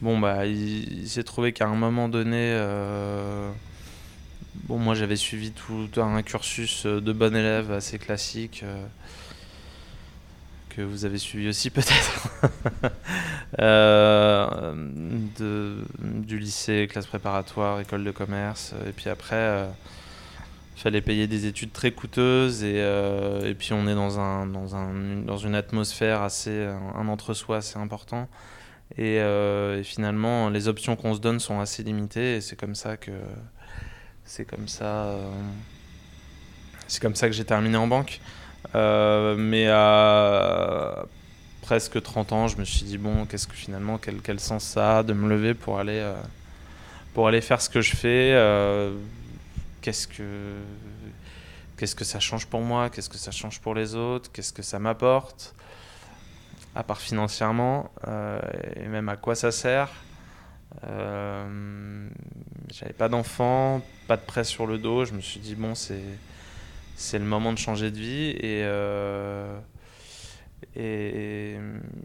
Bon bah, il, s'est trouvé qu'à un moment donné, euh, Bon, moi j'avais suivi tout un cursus euh, de bon élève assez classique euh, que vous avez suivi aussi peut-être. Euh, du lycée, classe préparatoire, école de commerce et puis après il fallait payer des études très coûteuses et, et puis on est dans, un, dans, un, dans une atmosphère assez un, entre-soi assez important. Et finalement les options qu'on se donne sont assez limitées et c'est comme ça que c'est comme ça. Euh, c'est comme ça que j'ai terminé en banque. Euh, mais à presque 30 ans, je me suis dit bon, qu'est-ce que finalement, quel, sens ça a de me lever pour aller, euh, pour aller faire ce que je fais Qu'est-ce que qu'est-ce que ça change pour moi Qu'est-ce que ça change pour les autres Qu'est-ce que ça m'apporte À part financièrement, et même à quoi ça sert J'avais pas d'enfant, pas de presse sur le dos. Je me suis dit, bon, c'est, le moment de changer de vie. Et, euh, et,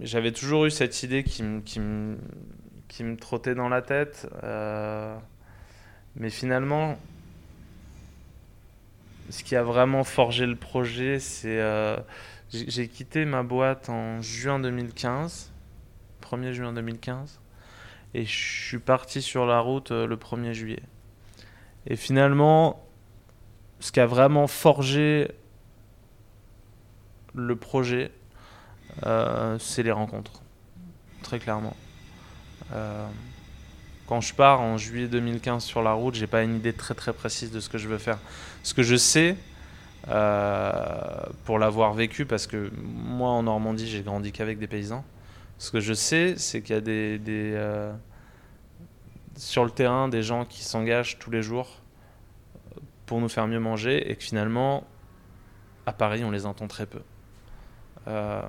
j'avais toujours eu cette idée qui, me, qui, qui trottait dans la tête. Euh, mais finalement, ce qui a vraiment forgé le projet, c'est. Euh, j'ai quitté ma boîte en juin 2015, 1er juin 2015, et je suis parti sur la route le 1er juillet. Et finalement, ce qui a vraiment forgé le projet, euh, c'est les rencontres, très clairement. Euh, quand je pars en juillet 2015 sur la route, j'ai pas une idée très très précise de ce que je veux faire. Ce que je sais, euh, pour l'avoir vécu, parce que moi en Normandie, j'ai grandi qu'avec des paysans. Ce que je sais, c'est qu'il y a des, des sur le terrain des gens qui s'engagent tous les jours pour nous faire mieux manger et que finalement, à Paris, on les entend très peu. Euh,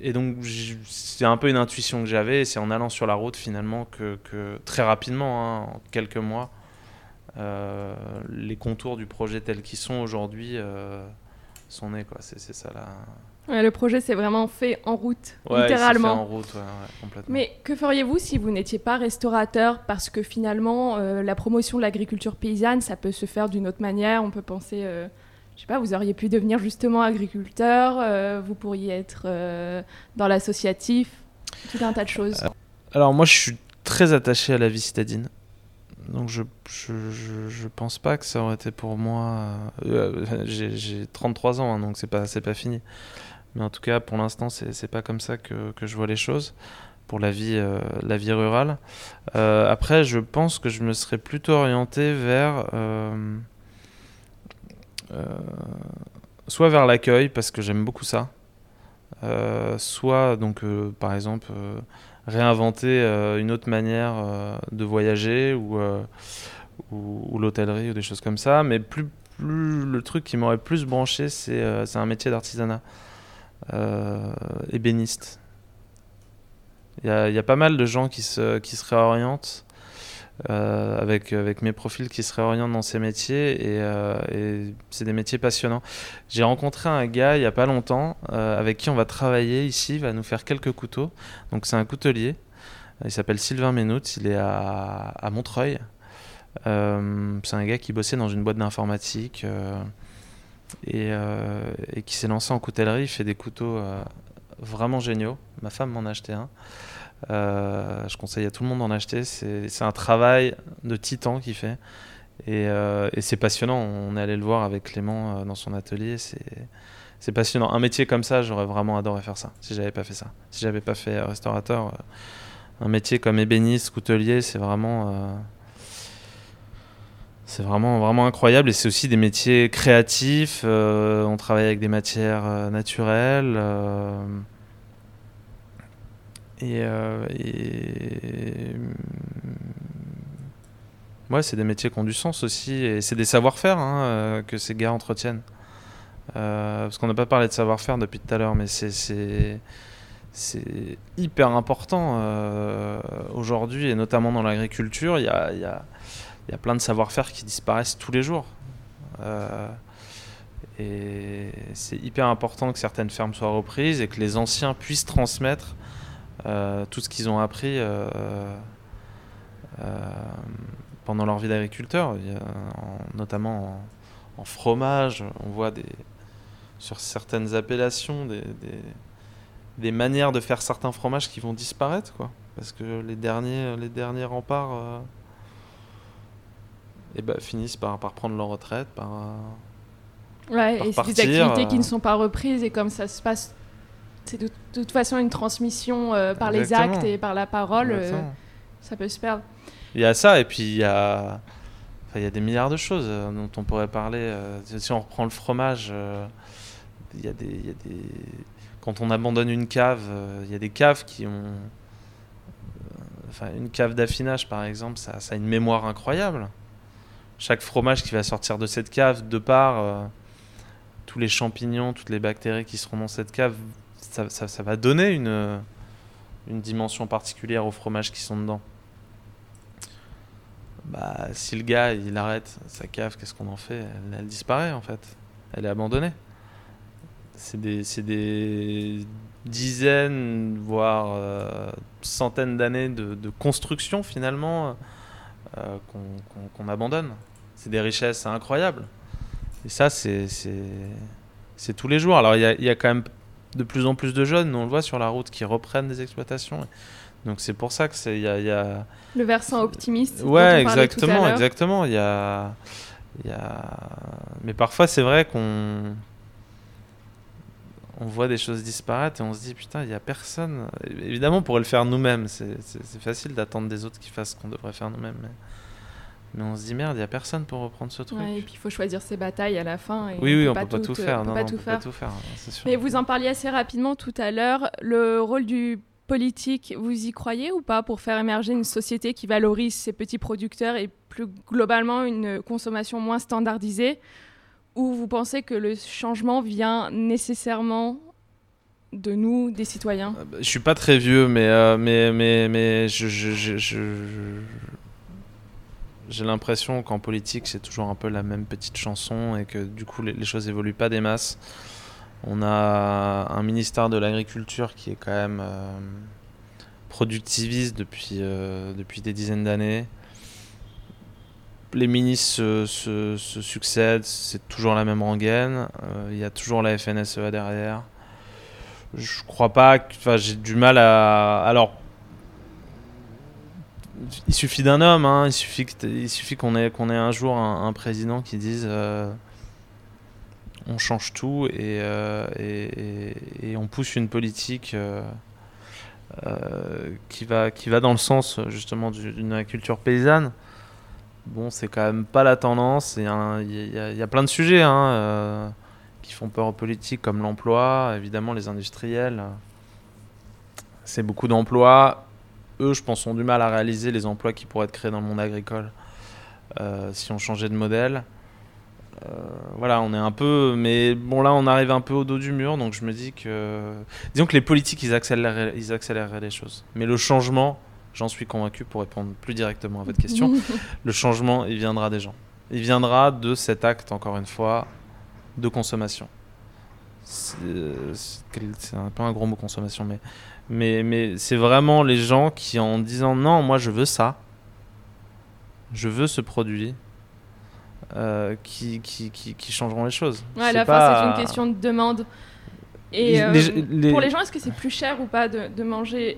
et donc, c'est un peu une intuition que j'avais, et c'est en allant sur la route finalement que, très rapidement, hein, en quelques mois, euh, les contours du projet tels qu'ils sont aujourd'hui euh, sont nés. C'est ça là le projet s'est vraiment fait en route, littéralement. en route, complètement. Mais que feriez-vous si vous n'étiez pas restaurateur? Parce que finalement, euh, la promotion de l'agriculture paysanne, ça peut se faire d'une autre manière. On peut penser, euh, je sais pas, vous auriez pu devenir justement agriculteur, euh, vous pourriez être dans l'associatif, tout un tas de choses. Alors moi, je suis très attaché à la vie citadine. Donc je, je, je, pense pas que ça aurait été pour moi. Euh, j'ai 33 ans, hein, donc c'est pas, pas fini. Mais en tout cas, pour l'instant, c'est pas comme ça que, que, je vois les choses pour la vie, euh, la vie rurale. Euh, après, je pense que je me serais plutôt orienté vers. soit vers l'accueil, parce que j'aime beaucoup ça. soit, donc, par exemple réinventer euh, une autre manière euh, de voyager ou, euh, ou, l'hôtellerie ou des choses comme ça. Mais plus, plus le truc qui m'aurait plus branché, c'est un métier d'artisanat, ébéniste. Il y, y, a pas mal de gens qui se, qui se réorientent euh, avec, avec mes profils qui se réorientent dans ces métiers et, euh, et c'est des métiers passionnants. J'ai rencontré un gars il n'y a pas longtemps euh, avec qui on va travailler ici, il va nous faire quelques couteaux. Donc c'est un coutelier, il s'appelle Sylvain Ménout, il est à, à Montreuil. c'est un gars qui bossait dans une boîte d'informatique et, et, qui s'est lancé en coutellerie, il fait des couteaux vraiment géniaux. Ma femme m'en a acheté un. Euh, je conseille à tout le monde d'en acheter. C'est un travail de titan qu'il fait. Euh, et, c'est passionnant. On est allé le voir avec Clément euh, dans son atelier. C'est passionnant. Un métier comme ça, j'aurais vraiment adoré faire ça si j'avais pas fait ça. Si j'avais pas fait restaurateur, un métier comme ébéniste, coutelier, c'est vraiment. c'est vraiment, vraiment incroyable et c'est aussi des métiers créatifs. on travaille avec des matières naturelles. Et, euh, ouais, c'est des métiers qui ont du sens aussi, et c'est des savoir-faire hein, euh, que ces gars entretiennent. Euh, parce qu'on n'a pas parlé de savoir-faire depuis tout à l'heure, mais c'est hyper important aujourd'hui, et notamment dans l'agriculture. Il y a, plein de savoir-faire qui disparaissent tous les jours. et c'est hyper important que certaines fermes soient reprises et que les anciens puissent transmettre tout ce qu'ils ont appris euh, euh, pendant leur vie d'agriculteur, notamment en, fromage. On voit des, sur certaines appellations des, des, manières de faire certains fromages qui vont disparaître, quoi. Parce que les derniers, les derniers remparts eh ben, finissent par, par prendre leur retraite, par. Ouais, et c'est des activités qui ne sont pas reprises, et comme ça se passe c'est de, toute façon une transmission euh, par les actes et par la parole. Euh, ça peut se perdre. Il y a ça, et puis il y a, il y a des milliards de choses euh, dont on pourrait parler. si on reprend le fromage, il y, a des, il y a des... quand on abandonne une cave, il y a des caves qui ont. Enfin, une cave d'affinage, par exemple, ça, ça, a une mémoire incroyable. Chaque fromage qui va sortir de cette cave, de par tous les champignons, toutes les bactéries qui seront dans cette cave, ça, va donner une, une dimension particulière aux fromages qui sont dedans. Bah, si le gars il arrête sa cave, qu'est-ce qu'on en fait? Elle, disparaît en fait. Elle est abandonnée. C'est des, des, dizaines, voire euh, centaines d'années de, construction finalement euh, qu'on abandonne. C'est des richesses incroyables. Et ça, c'est tous les jours. Alors il y y a, quand même de plus en plus de jeunes, on le voit sur la route, qui reprennent des exploitations. Donc c'est pour ça que c'est il y, a, le versant optimiste. Ouais, exactement, exactement. Il y a, y a... mais parfois c'est vrai qu'on on voit des choses disparaître et on se dit putain il y a personne. Évidemment on pourrait le faire nous-mêmes. C'est facile d'attendre des autres qui fassent ce qu'on devrait faire nous-mêmes. Mais... Mais on se dit merde, il n'y a personne pour reprendre ce truc. et puis il faut choisir ses batailles à la fin. Et oui, oui, on ne peut pas tout faire. Non, peut pas tout faire. Mais vous en parliez assez rapidement tout à l'heure. Le rôle du politique, vous y croyez ou pas pour faire émerger une société qui valorise ses petits producteurs et plus globalement une consommation moins standardisée? Ou vous pensez que le changement vient nécessairement de nous, des citoyens? Euh, bah, Je suis pas très vieux, mais, euh, mais, mais, mais je, je, je j'ai l'impression qu'en politique, c'est toujours un peu la même petite chanson et que du coup, les, choses évoluent pas des masses. On a un ministère de l'Agriculture qui est quand même euh, productiviste depuis, euh, depuis des dizaines d'années. Les ministres se, succèdent, c'est toujours la même rengaine. Euh, il y a toujours la FNSEA derrière. Je crois pas. Enfin, j'ai du mal à. Alors, il suffit d'un homme, hein, il suffit suffit qu'on ait qu'on ait un jour un, président qui dise euh, on change tout et, euh, et, et- on pousse une politique euh, qui va qui va dans le sens justement du- d'une culture paysanne. Bon, c'est quand même pas la tendance. Il y, a- plein de sujets hein, qui font peur aux politiques, comme l'emploi, évidemment les industriels. C'est beaucoup d'emplois. Eux, je pense, ont du mal à réaliser les emplois qui pourraient être créés dans le monde agricole euh, si on changeait de modèle. Euh, voilà, on est un peu. Mais bon, là, on arrive un peu au dos du mur, donc je me dis que. Disons que les politiques, ils accéléreraient, ils accéléreraient les choses. Mais le changement, j'en suis convaincu, pour répondre plus directement à votre question, le changement, il viendra des gens. Il viendra de cet acte, encore une fois, de consommation. C'est un peu un gros mot consommation, mais, mais, mais c'est vraiment les gens qui, en disant non, moi je veux ça, je veux ce produit, euh, qui, qui, qui, qui changeront les choses. Ouais, à la fin, pas- c'est une question de demande. Et euh, les- les- pour les gens, est-ce que c'est plus cher ou pas de, de manger,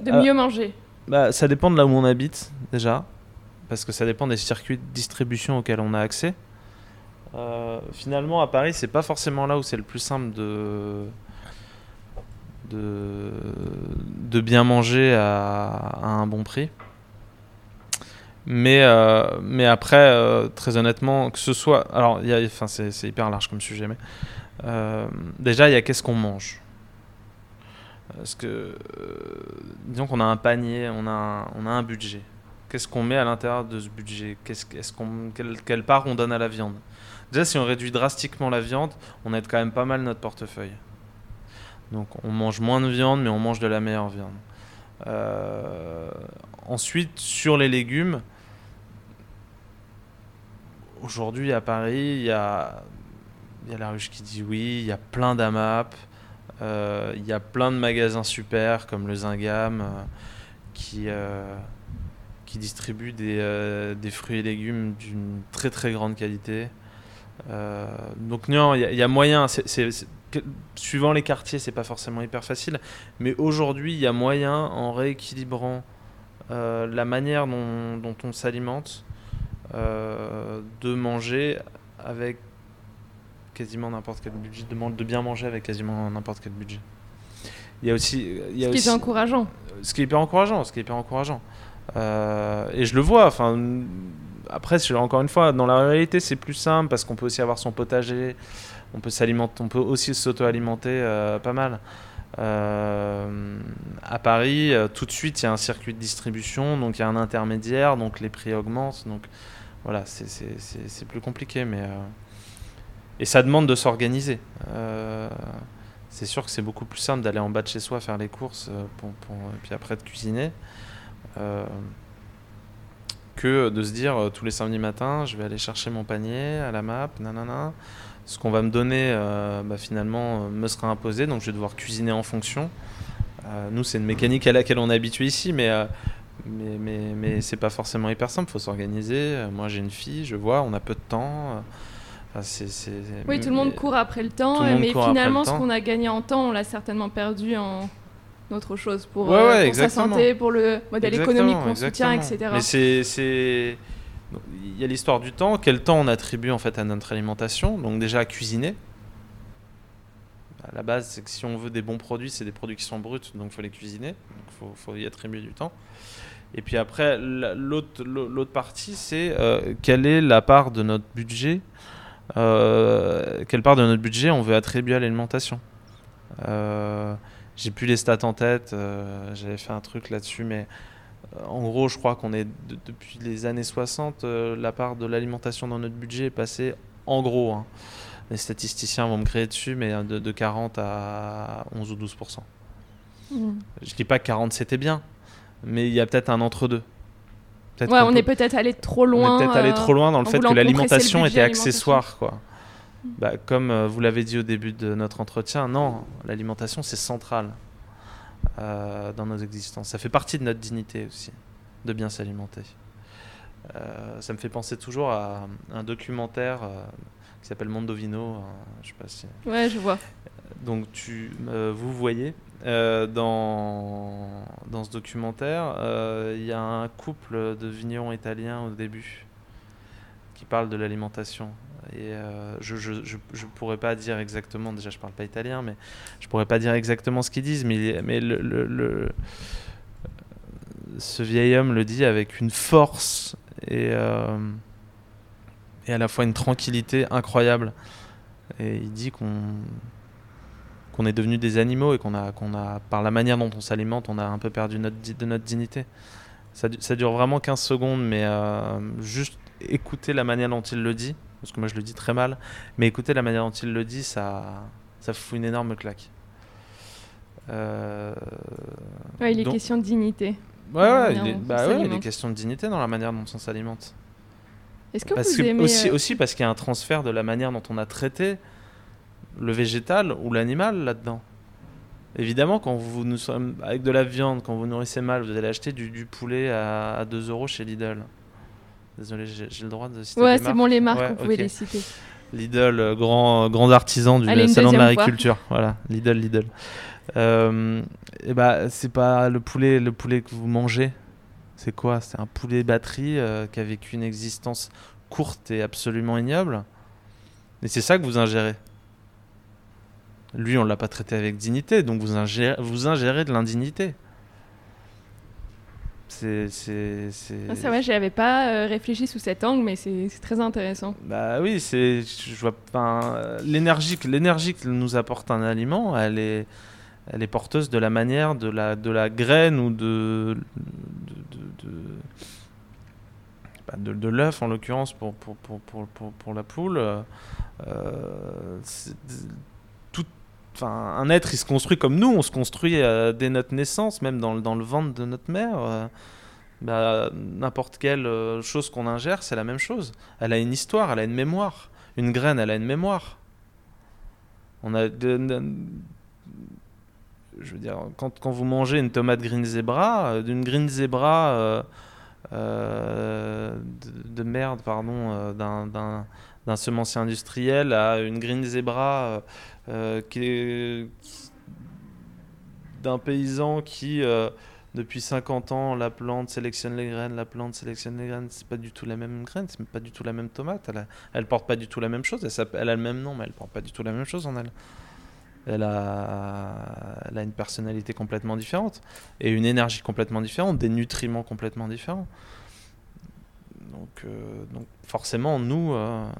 de Euh, mieux manger? Bah, ça dépend de là où on habite, déjà. Parce que ça dépend des circuits de distribution auxquels on a accès. Finalement, à Paris, c'est pas forcément là où c'est le plus simple de, de, de bien manger à, un bon prix. Mais, euh, mais après, euh, très honnêtement, que ce soit. Alors, c'est hyper large comme sujet, mais. euh, déjà, il y a qu'est-ce qu'on mange? Parce que, disons qu'on a un panier, on a un, on a un budget. Qu'est-ce qu'on met à l'intérieur de ce budget? Qu'est-ce, est-ce qu'on, quelle, quelle part on donne à la viande? Déjà, si on réduit drastiquement la viande, on aide quand même pas mal notre portefeuille. Donc, on mange moins de viande, mais on mange de la meilleure viande. Euh, ensuite, sur les légumes, aujourd'hui à Paris, il y a, la ruche qui dit oui, il y a plein d'AMAP. Euh, Il y a plein de magasins super comme le Zingam euh, qui, euh, qui distribuent des, des fruits et légumes d'une très très grande qualité. Donc non, il y, a- moyen, suivant les quartiers, c'est pas forcément hyper facile, mais aujourd'hui il y a moyen en rééquilibrant euh, la manière dont, dont on s'alimente euh, de manger avec quasiment n'importe quel budget, de, bien manger avec quasiment n'importe quel budget. Il y a aussi, il y a Ce qui aussi est encourageant. ce qui est hyper encourageant, ce qui est hyper encourageant. Euh, et je le vois. Enfin, après, encore une fois, dans la réalité, c'est plus simple parce qu'on peut aussi avoir son potager, on peut s'alimenter, on peut aussi s'auto-alimenter euh, pas mal. Euh, à Paris, euh, tout de suite, il y a un circuit de distribution, donc il y a un intermédiaire, donc les prix augmentent. Donc voilà, c'est- plus compliqué, mais et ça demande de s'organiser. C'est sûr que c'est beaucoup plus simple d'aller en bas de chez soi faire les courses et puis après de cuisiner que de se dire tous les samedis matins je vais aller chercher mon panier à la map, nanana. Ce qu'on va me donner euh, bah, finalement euh, me sera imposé donc je vais devoir cuisiner en fonction. Euh, nous c'est une mécanique à laquelle on est habitué ici mais euh, mais, mais, mais c'est pas forcément hyper simple, faut s'organiser. Moi j'ai une fille, je vois, on a peu de temps. Oui, tout le monde court après le temps, le mais finalement, ce qu'on a gagné en temps, on l'a certainement perdu en autre chose pour, Ouais, ouais, pour sa santé, pour le modèle économique qu'on soutient, etc. Mais c'est, il y a l'histoire du temps. Quel temps on attribue en fait à notre alimentation? Donc déjà à cuisiner. À la base, c'est que si on veut des bons produits, c'est des produits qui sont bruts, donc il faut les cuisiner. Donc faut, y attribuer du temps. Et puis après, la- l'autre, l'au- l'autre partie, c'est euh, quelle est la part de notre budget? Euh, Quelle part de notre budget on veut attribuer à l'alimentation? Euh, J'ai plus les stats en tête. J'avais fait un truc là-dessus, mais en gros, je crois qu'on est de- depuis les années 60, euh, la part de l'alimentation dans notre budget est passée en gros. hein. Les statisticiens vont me créer dessus, mais euh, de, de 40 à 11 ou 12 Mm. Je dis pas que 40 c'était bien, mais il y a peut-être un entre-deux. Ouais, on peut- est peut-être allé trop loin. on est peut-être allé euh, trop loin dans le fait que l'alimentation était accessoire, quoi. Mm. Bah, comme euh, vous l'avez dit au début de notre entretien, non, l'alimentation c'est central euh, dans nos existences. Ça fait partie de notre dignité aussi, de bien s'alimenter. Euh, ça me fait penser toujours à un documentaire euh, qui s'appelle Mondovino. je sais pas si Ouais, je vois. Donc tu, vous voyez dans, dans ce documentaire, il y a un couple de vignerons italiens au début qui parle de l'alimentation. Et euh, je, je, je, pourrais pas dire exactement, déjà je parle pas italien, mais je pourrais pas dire exactement ce qu'ils disent, mais, mais le, le- ce vieil homme le dit avec une force et, euh, et à la fois une tranquillité incroyable. Et il dit qu'on qu'on est devenu des animaux et qu'on a, qu'on a, par la manière dont on s'alimente, on a un peu perdu notre, de notre dignité. Ça dure vraiment 15 secondes, mais euh, juste écouter la manière dont il le dit, parce que moi je le dis très mal, mais écouter la manière dont il le dit, ça, ça fout une énorme claque. Euh, Ouais, il est donc- question de dignité. Ouais, il est, bah ouais, il est question de dignité dans la manière dont on s'alimente. Est-ce que Parce vous que aimez aussi, euh, aussi parce qu'il y a un transfert de la manière dont on a traité le végétal ou l'animal là-dedans. Évidemment, quand vous nous sommes avec de la viande, quand vous nourrissez mal, vous allez acheter du, du poulet à, à 2 euros chez Lidl. Désolé, j'ai le droit de citer Ouais, c'est bon, les marques, Ouais, vous pouvez ok. les citer. Lidl, euh, grand, grand artisan du Allez, salon de l'agriculture. Voilà, Lidl, Lidl. Euh, et bah, c'est pas le poulet, le poulet que vous mangez. C'est quoi? C'est un poulet batterie euh, qui a vécu une existence courte et absolument ignoble. Et c'est ça que vous ingérez. Lui, on l'a pas traité avec dignité, donc vous ingérez, vous ingérez de l'indignité. C'est. Ah, j'y avais pas euh, réfléchi sous cet angle, mais c'est très intéressant. Bah oui, c'est je vois euh, l'énergie que l'énergie que nous apporte un aliment, elle est elle est porteuse de la manière de la de la graine ou de de de, de, bah, de- de l'œuf en l'occurrence pour pour, pour, pour, pour, la poule. euh, enfin un être il se construit comme nous, on se construit euh, dès notre naissance, même dans, le- ventre de notre mère. euh, bah, n'importe quelle euh, chose qu'on ingère, c'est la même chose. Elle a une histoire, elle a une mémoire. Une graine, elle a une mémoire. On a je veux dire, quand, quand vous mangez une tomate green zebra, d'une green zebra de, de merde, pardon, d'un semencier industriel à une green zebra euh, d'un paysan qui euh, depuis 50 ans, la plante sélectionne les graines, la plante sélectionne les graines. C'est pas du tout la même graine, c'est pas du tout la même tomate. Elle, a- porte pas du tout la même chose. Elle, a le même nom, mais elle porte pas du tout la même chose en elle. Elle a, une personnalité complètement différente et une énergie complètement différente, des nutriments complètement différents. Donc, euh, donc forcément, nous,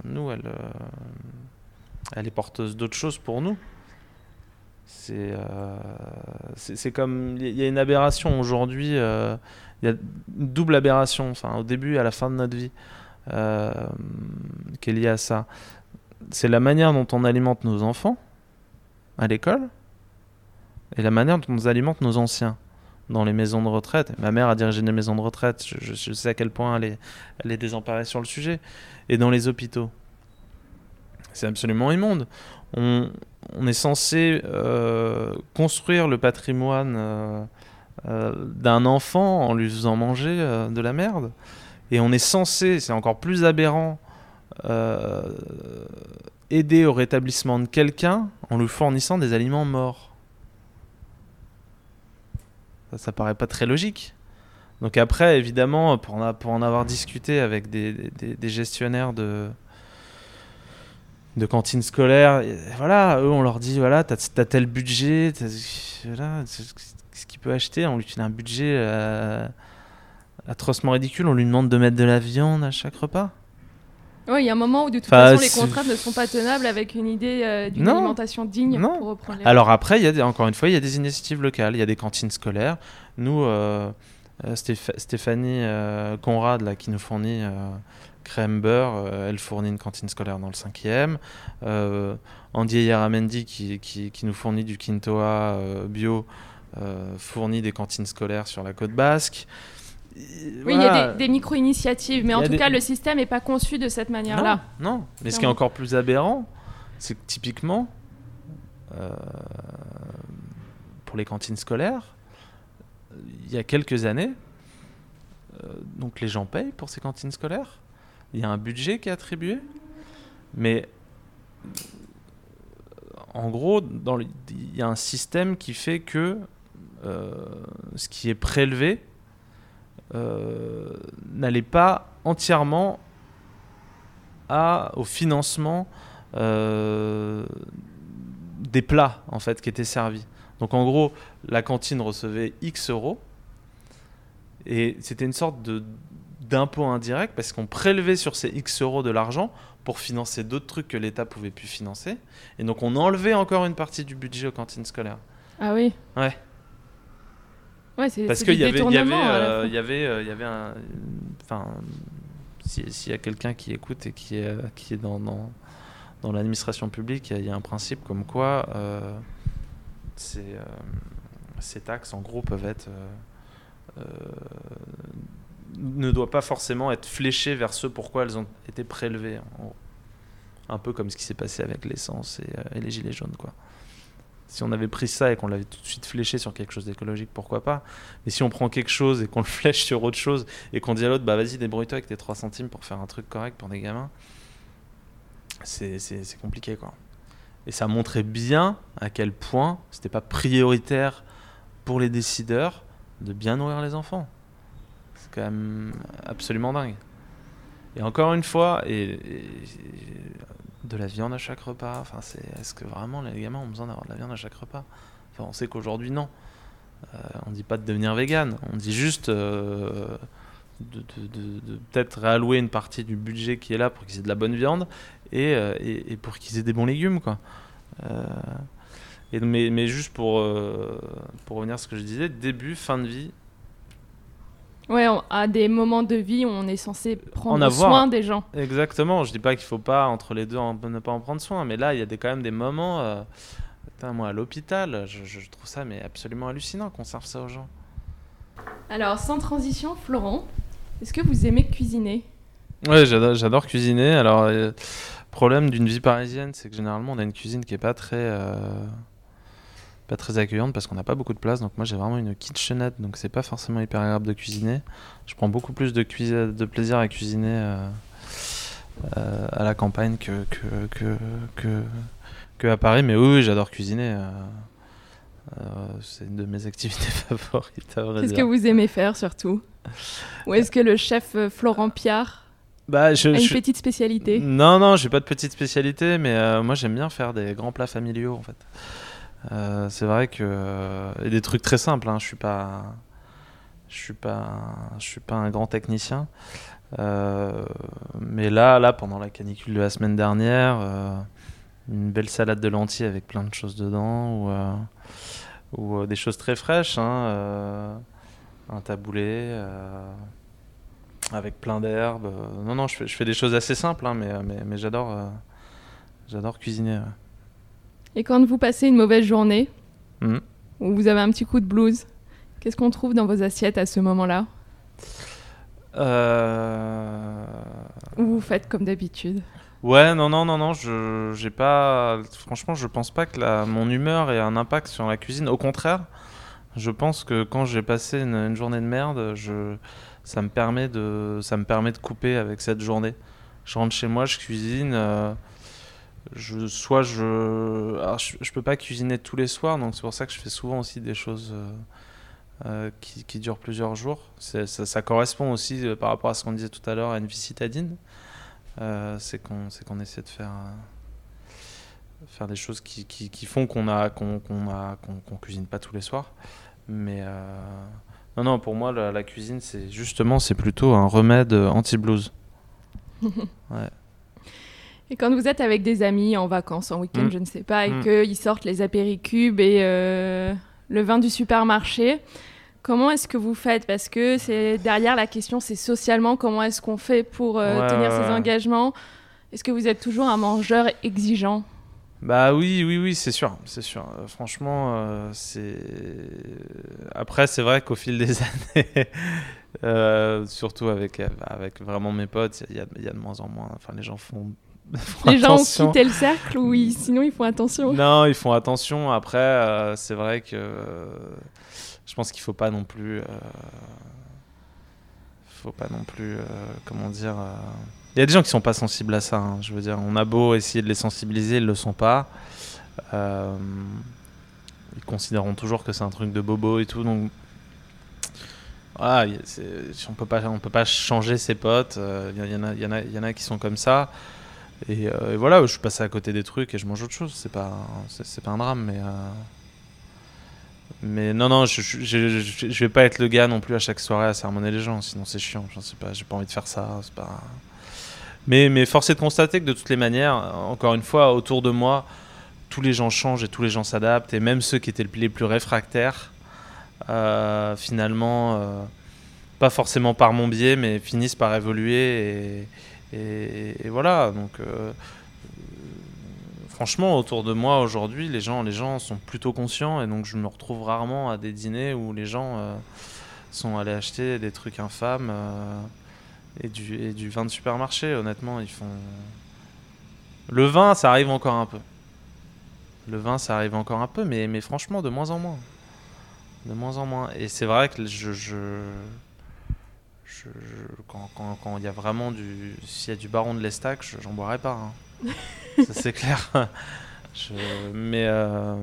nous, elle, elle est porteuse d'autres choses pour nous. C'est euh, c'est comme il y a une aberration aujourd'hui. euh, Il y a une double aberration, enfin au début et à la fin de notre vie, qui est liée à ça. C'est la manière dont on alimente nos enfants à l'école et la manière dont on alimente nos anciens dans les maisons de retraite. Ma mère a dirigé des maisons de retraite. Je sais à quel point elle est, elle est désemparée sur le sujet. Et dans les hôpitaux. C'est absolument immonde. On, est censé euh, construire le patrimoine euh, euh, d'un enfant en lui faisant manger de la merde. Et on est censé, c'est encore plus aberrant, aider au rétablissement de quelqu'un en lui fournissant des aliments morts. Ça, ça paraît pas très logique. Donc après, évidemment, pour en, avoir discuté avec des gestionnaires de, de cantines scolaires, et voilà, eux, on leur dit, voilà, t'as as tel budget, voilà, ce qu'il peut acheter, on lui file un budget euh, atrocement ridicule, on lui demande de mettre de la viande à chaque repas. Oui, il y a un moment où de toute Enfin, façon les contraintes ne sont pas tenables avec une idée euh, d'une alimentation digne Non. pour reprendre les Alors après, y a des- encore une fois, il y a des initiatives locales, il y a des cantines scolaires. Nous, euh, euh, Stéph- Stéphanie Conrad, là, qui nous fournit crème beurre, euh, elle fournit une cantine scolaire dans le 5e. Euh, Andy Yaramendi, qui, qui, qui nous fournit du quintoa euh, bio, fournit des cantines scolaires sur la côte basque. Oui, il y a des, des micro-initiatives, mais en tout des- cas, le système n'est pas conçu de cette manière-là. Non, non. Mais ce qui est encore plus aberrant, c'est que typiquement, euh, pour les cantines scolaires, il y a quelques années, euh, donc les gens payent pour ces cantines scolaires. Il y a un budget qui est attribué, mais en gros, il y a un système qui fait que ce qui est prélevé n'allait pas entièrement au financement des plats en fait qui étaient servis. Donc en gros, la cantine recevait X euros et c'était une sorte de d'impôt indirect parce qu'on prélevait sur ces X euros de l'argent pour financer d'autres trucs que l'État pouvait plus financer. Et donc on enlevait encore une partie du budget aux cantines scolaires. Ah oui Ouais. Ouais, c'est Parce qu'il y avait, il y avait, euh, y avait, euh, y avait un. Enfin, s'il y a quelqu'un qui écoute et qui est, qui est dans, dans, dans l'administration publique, il y, a un principe comme quoi euh, ces, ces taxes, en gros, peuvent être ne doit pas forcément être fléchée vers ce pourquoi elles ont été prélevées. Un peu comme ce qui s'est passé avec l'essence et, euh, les gilets jaunes. Quoi. Si on avait pris ça et qu'on l'avait tout de suite fléché sur quelque chose d'écologique, pourquoi pas? Mais si on prend quelque chose et qu'on le flèche sur autre chose et qu'on dit à l'autre, bah vas-y, débrouille-toi avec tes 3 centimes pour faire un truc correct pour des gamins, c'est compliqué quoi. Et ça montrait bien à quel point c'était pas prioritaire pour les décideurs de bien nourrir les enfants quand même absolument dingue. Et encore une fois, et, de la viande à chaque repas. Enfin, c'est est-ce que vraiment les gamins ont besoin d'avoir de la viande à chaque repas? Enfin, on sait qu'aujourd'hui non. Euh, on dit pas de devenir vegan, on dit juste euh, de, peut-être réallouer une partie du budget qui est là pour qu'ils aient de la bonne viande et, euh, et, pour qu'ils aient des bons légumes, quoi. et mais, mais juste pour pour revenir à ce que je disais, début, fin de vie, Ouais, à des moments de vie où on est censé prendre soin des gens. Exactement. Je dis pas qu'il faut pas entre les deux ne pas en prendre soin, mais là il y a des, quand même des moments. Euh, moi à l'hôpital, je, trouve ça mais absolument hallucinant qu'on serve ça aux gens. Alors sans transition, Florent, est-ce que vous aimez cuisiner? Oui, j'adore cuisiner. Alors le euh, problème d'une vie parisienne, c'est que généralement on a une cuisine qui est pas très euh, pas très accueillante parce qu'on n'a pas beaucoup de place. Donc moi j'ai vraiment une kitchenette, donc c'est pas forcément hyper agréable de cuisiner. Je prends beaucoup plus de, de plaisir à cuisiner euh, euh, à la campagne que, que, que, que, à Paris. Mais oui, j'adore cuisiner. Euh, c'est une de mes activités favorites. Qu'est-ce que vous aimez faire surtout? Ou est-ce que le chef Florent Piard bah, a une petite spécialité? Non, non, j'ai pas de petite spécialité, mais moi j'aime bien faire des grands plats familiaux en fait. Euh, c'est vrai que euh, et des trucs très simples. Hein, je suis pas, je suis pas, je suis pas un grand technicien. Euh, mais là, là, pendant la canicule de la semaine dernière, une belle salade de lentilles avec plein de choses dedans, ou, des choses très fraîches, hein, un taboulé avec plein d'herbes. Non, non, je fais, des choses assez simples, hein, mais, mais, mais j'adore, j'adore cuisiner. Et quand vous passez une mauvaise journée, hmm. ou vous avez un petit coup de blues, qu'est-ce qu'on trouve dans vos assiettes à ce moment-là? Euh... Ou vous faites comme d'habitude? Ouais, non, non, non, non, je, j'ai pas. Franchement, je pense pas que la, mon humeur ait un impact sur la cuisine. Au contraire, je pense que quand j'ai passé une, journée de merde, je, ça me permet de, ça me permet de couper avec cette journée. Je rentre chez moi, je cuisine. Euh, je, soit je, alors je, peux pas cuisiner tous les soirs, donc c'est pour ça que je fais souvent aussi des choses euh, euh, qui, qui, durent plusieurs jours. Ça, ça, correspond aussi euh, par rapport à ce qu'on disait tout à l'heure à une vie citadine. c'est qu'on qu'on essaie de faire faire des choses qui, qui, qui font qu'on a qu'on a qu'on cuisine pas tous les soirs. Mais non non, pour moi la, la cuisine c'est justement c'est plutôt un remède anti blues. ouais. Et quand vous êtes avec des amis en vacances, en week-end, mm. je ne sais pas, et mm. qu'ils sortent les apéricubes et euh, le vin du supermarché, comment est-ce que vous faites? Parce que c'est derrière la question, c'est socialement comment est-ce qu'on fait pour euh, tenir ses engagements? Est-ce que vous êtes toujours un mangeur exigeant? Bah oui, oui, oui, c'est sûr, c'est sûr. Euh, franchement, c'est. Après, c'est vrai qu'au fil des années, surtout avec avec vraiment mes potes, il y, y, a de moins en moins. Enfin, les gens font les gens ont quitté le cercle ou sinon ils font attention Non, ils font attention. Après, euh, c'est vrai que je pense qu'il faut pas non plus. Euh, faut pas non plus. Euh, comment dire. Il y a des gens qui sont pas sensibles à ça. Hein. je veux dire, on a beau essayer de les sensibiliser, ils le sont pas. ils considéreront toujours que c'est un truc de bobo et tout. Donc voilà, on peut pas, on peut pas changer ses potes. Il y, en a, y, en a, y en a qui sont comme ça. Et, voilà, je passé à côté des trucs et je mange autre chose. C'est pas, c'est pas un drame, mais. Mais non, non, je, je, vais pas être le gars non plus à chaque soirée à sermonner les gens, sinon c'est chiant. Je sais pas, j'ai pas envie de faire ça. Pas... Mais, mais force est de constater que de toutes les manières, encore une fois, autour de moi, tous les gens changent et tous les gens s'adaptent, et même ceux qui étaient les plus réfractaires, euh, finalement, euh, pas forcément par mon biais, mais finissent par évoluer. Et, voilà, donc euh, franchement, autour de moi aujourd'hui, les gens, les gens sont plutôt conscients, et donc je me retrouve rarement à des dîners où les gens sont allés acheter des trucs infâmes et, du, vin de supermarché. Honnêtement, ils font. Le vin, ça arrive encore un peu. Le vin, ça arrive encore un peu, mais, mais franchement, de moins en moins. De moins en moins. Et c'est vrai que je, quand il y a vraiment du. S'il y a du baron de l'Estac, j'en boirai pas. Hein. ça, c'est clair. mais euh,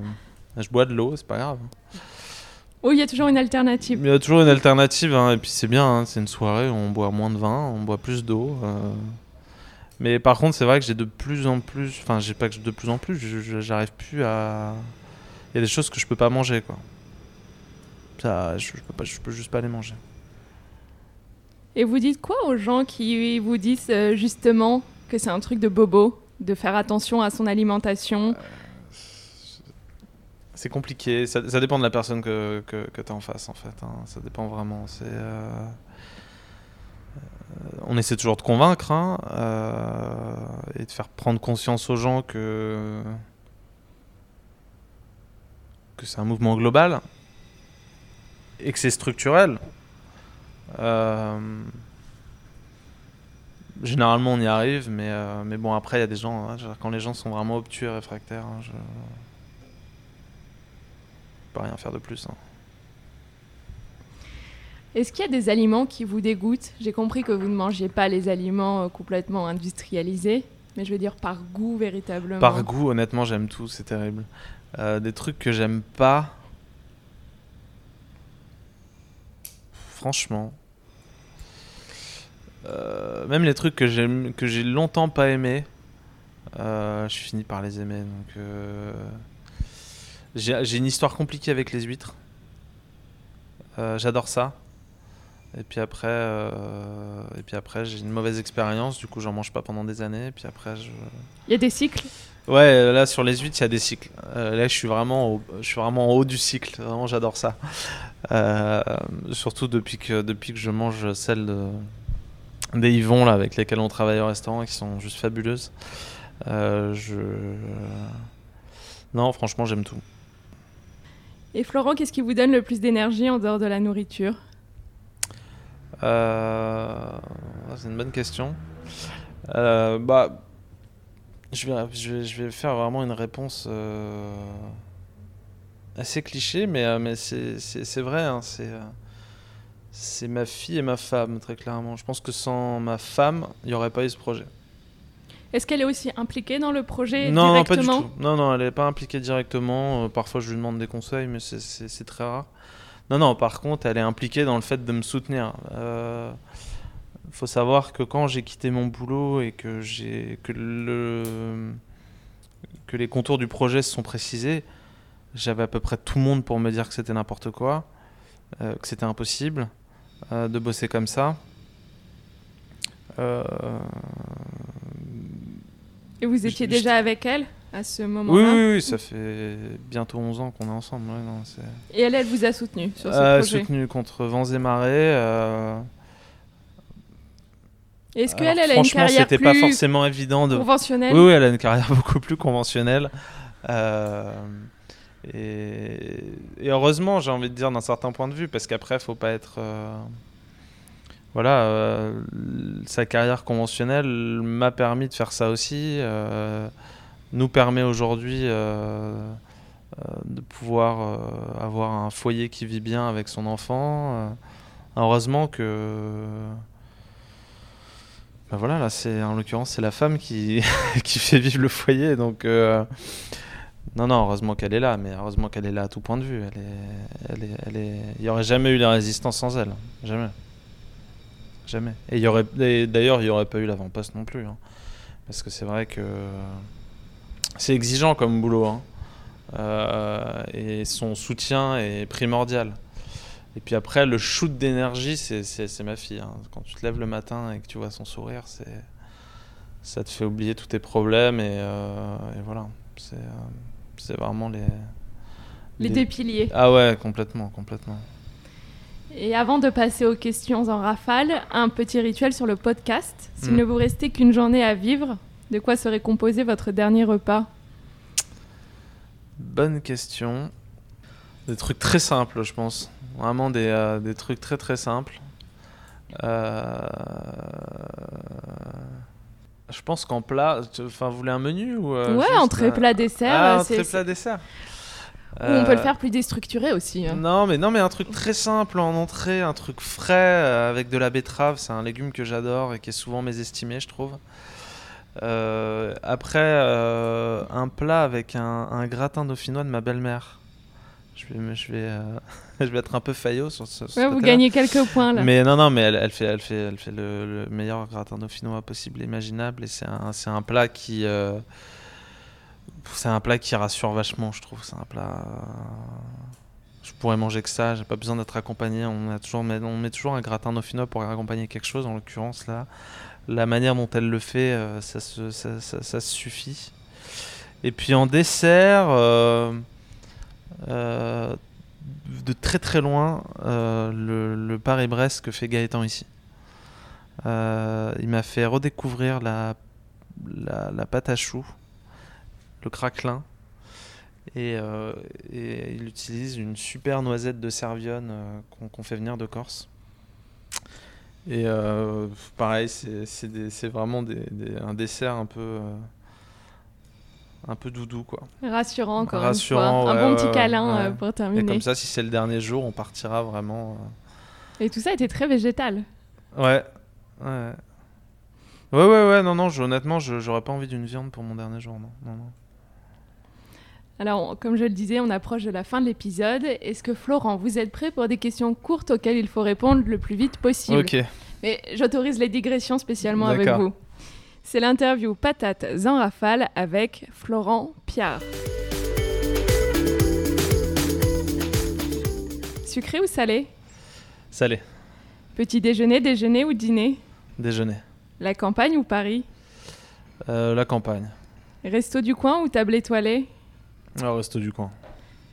je bois de l'eau, c'est pas grave. Oh, il y a toujours une alternative. Il y a toujours une alternative, hein, et puis c'est bien, hein, c'est une soirée on boit moins de vin, on boit plus d'eau. Euh, mais par contre, c'est vrai que j'ai de plus en plus. Enfin, j'ai pas que de plus en plus, j'arrive plus à. Il y a des choses que je peux pas manger, quoi. Ça, je, peux, pas, je peux juste pas les manger. Et vous dites quoi aux gens qui vous disent euh, justement que c'est un truc de bobo, de faire attention à son alimentation? Euh, C'est compliqué, ça, dépend de la personne que, que, que tu as en face en fait. Hein. Ça dépend vraiment. Euh, on essaie toujours de convaincre hein, et de faire prendre conscience aux gens que, que c'est un mouvement global et que c'est structurel. Euh, généralement, on y arrive, mais, euh, mais bon, après, il y a des gens, hein, quand les gens sont vraiment obtus et réfractaires, hein, je ne peux rien faire de plus. Est-ce qu'il y a des aliments qui vous dégoûtent? J'ai compris que vous ne mangez pas les aliments euh, complètement industrialisés, mais je veux dire par goût véritablement. Par goût, honnêtement, j'aime tout, c'est terrible. Euh, des trucs que j'aime pas. Franchement. Euh, même les trucs que j'aime, que j'ai longtemps pas aimé, je finis par les aimer. Donc, j'ai une histoire compliquée avec les huîtres. J'adore ça. Et puis après, euh, et puis après j'ai une mauvaise expérience, du coup j'en mange pas pendant des années. Et puis après, je... Il y a des cycles? Ouais, là sur les huîtres, il y a des cycles. Euh, là, je suis vraiment, je suis vraiment en haut du cycle. Vraiment, j'adore ça. Euh, surtout depuis que, depuis que je mange celles de, des Yvon là avec lesquelles on travaille au restaurant, qui sont juste fabuleuses. je, non, franchement, j'aime tout. Et Florent, qu'est-ce qui vous donne le plus d'énergie en dehors de la nourriture? Euh, c'est une bonne question. Euh, bah, je vais, je, vais, faire vraiment une réponse euh, assez cliché, mais, mais c'est vrai. Hein, c'est ma fille et ma femme, très clairement. Je pense que sans ma femme, il n'y aurait pas eu ce projet. Est-ce qu'elle est aussi impliquée dans le projet non, directement Non, pas du tout. Non, non, elle n'est pas impliquée directement. parfois, je lui demande des conseils, mais c'est très rare. Non, non, par contre, elle est impliquée dans le fait de me soutenir. Il euh, faut savoir que quand j'ai quitté mon boulot et que, j'ai, que, le, que les contours du projet se sont précisés, j'avais à peu près tout le monde pour me dire que c'était n'importe quoi, euh, que c'était impossible euh, de bosser comme ça. et vous étiez déjà avec elle à ce moment-là oui, oui, ça fait bientôt 11 ans qu'on est ensemble. non, et elle, elle vous a soutenu sur ce euh, projet soutenu contre vents et marées. Euh... Est-ce qu'elle, elle a une carrière c'était pas forcément évident de... conventionnelle Oui, oui, elle a une carrière beaucoup plus conventionnelle. Euh... Et... heureusement, j'ai envie de dire d'un certain point de vue, parce qu'après, faut pas être... Euh, voilà, euh, sa carrière conventionnelle m'a permis de faire ça aussi. Euh, nous permet aujourd'hui de pouvoir avoir un foyer qui vit bien avec son enfant. heureusement que ben voilà, là, c'est en l'occurrence c'est la femme qui, qui fait vivre le foyer, donc Non, non, heureusement qu'elle est là, mais heureusement qu'elle est là à tout point de vue. Elle est, elle est, elle est... Il n'y aurait jamais eu la résistance sans elle. Jamais. Jamais. Et il y aurait, d'ailleurs, il n'y aurait pas eu l'avant-poste non plus. hein. Parce que c'est vrai que c'est exigeant comme boulot. hein. Euh, et son soutien est primordial. Et puis après, le shoot d'énergie, c'est, ma fille. hein. Quand tu te lèves le matin et que tu vois son sourire, ça te fait oublier tous tes problèmes. Et, euh, voilà. C'est, euh, c'est vraiment les. Les deux piliers. Ah ouais, complètement, complètement. Et avant de passer aux questions en rafale, un petit rituel sur le podcast. S'il Mm. ne vous restait qu'une journée à vivre, de quoi serait composé votre dernier repas? Bonne question. Des trucs très simples, je pense. Vraiment des, euh, des trucs très très simples. Euh, Je pense qu'en plat, enfin, vous voulez un menu ou euh, Ouais, entrée, euh, plat, dessert. Ah, euh, entrée, plat, dessert. Ou on peut le Euh, faire plus déstructuré aussi. hein. Non, mais non, mais un truc très simple en entrée, un truc frais euh, avec de la betterave. C'est un légume que j'adore et qui est souvent mésestimé, je trouve. Après, un plat avec un, un gratin dauphinois de ma belle-mère. Je vais, je vais, euh, je vais être un peu faillot sur ce. Ouais, vous gagnez quelques points là. Mais non, non, mais elle, elle fait, elle fait, elle fait le, le meilleur gratin dauphinois possible, imaginable. Et c'est un, c'est un plat qui, euh, c'est un plat qui rassure vachement, je trouve. C'est un plat. Je pourrais manger que ça. J'ai pas besoin d'être accompagné. On a toujours, met- on met toujours un gratin dauphinois pour accompagner quelque chose. En l'occurrence là, la manière dont elle le fait, euh, ça, se, ça, ça- suffit. Et puis en dessert. Euh, de très très loin euh, le, Paris-Brest que fait Gaëtan ici. Euh, il m'a fait redécouvrir la, pâte à choux, le craquelin. Et, il utilise une super noisette de Servionne euh, qu'on fait venir de Corse. Et pareil, c'est vraiment un dessert un peu, un peu doudou quoi. Rassurant encore Rassurant, une fois. ouais, un bon ouais, petit câlin ouais. euh, pour Et terminer. comme ça, si c'est le dernier jour, on partira vraiment. Et tout ça était très végétal. euh, Ouais. Ouais. Ouais, ouais, non, non, je- honnêtement, j'aurais pas envie d'une viande pour mon dernier jour, non. non, non. Alors, on- comme je le disais, on approche de la fin de l'épisode. Est-ce que Florent, vous êtes prêt pour des questions courtes auxquelles il faut répondre le plus vite possible? Ok. Mais j'autorise les digressions spécialement avec vous. C'est l'interview Patate en rafale avec Florent Piard. Sucré ou salé? Salé. Petit déjeuner, déjeuner ou dîner? Déjeuner. La campagne ou Paris? Euh, la campagne. Resto du coin ou table étoilée? Resto du coin.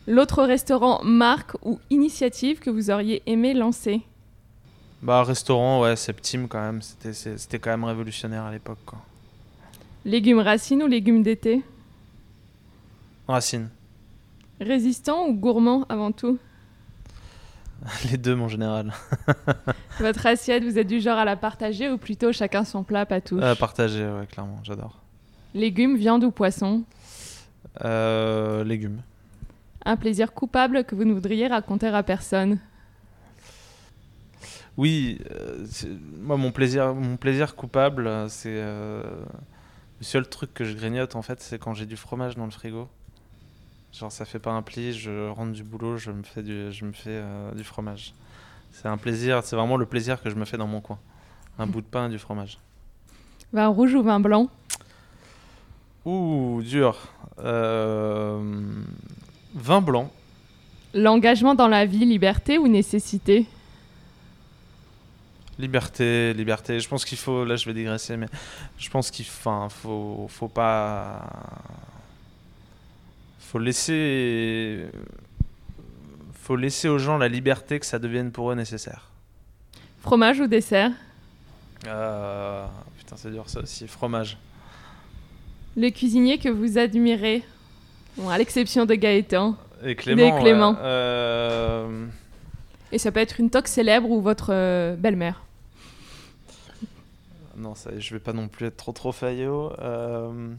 L'autre restaurant, marque ou initiative que vous auriez aimé lancer? Bah, restaurant, ouais, Septime quand même. C'était quand même révolutionnaire à l'époque. Légumes racines ou légumes d'été? Racine. Résistant ou gourmand avant tout? Les deux, en général. Votre assiette, vous êtes du genre à la partager ou plutôt chacun son plat, pas touche? Euh, partagé, ouais, clairement, j'adore. Légumes, viande ou poisson? Euh, légumes. Un plaisir coupable que vous ne voudriez raconter à personne? Oui, euh, moi mon plaisir, mon plaisir coupable, euh, c'est euh, le seul truc que je grignote en fait, c'est quand j'ai du fromage dans le frigo. Genre ça fait pas un pli, je rentre du boulot, je me fais du, je me fais euh, du fromage. C'est un plaisir, c'est vraiment le plaisir que je me fais dans mon coin. Un bout de pain et du fromage. Vin rouge ou vin blanc? Ouh, dur. Vin blanc. L'engagement dans la vie, liberté ou nécessité? Liberté, liberté. Je pense qu'il faut. Là, je vais digresser, mais je pense qu'il faut, faut pas. Faut laisser. Faut laisser aux gens la liberté que ça devienne pour eux nécessaire. Fromage ou dessert? Euh, Putain, c'est dur ça aussi. Fromage. Le cuisinier que vous admirez Bon, à l'exception de Gaëtan. Et. Clément. Euh, Et ça peut être une toque célèbre ou votre euh, belle-mère. Non, ça, je vais pas non plus être trop trop faillot. Euh,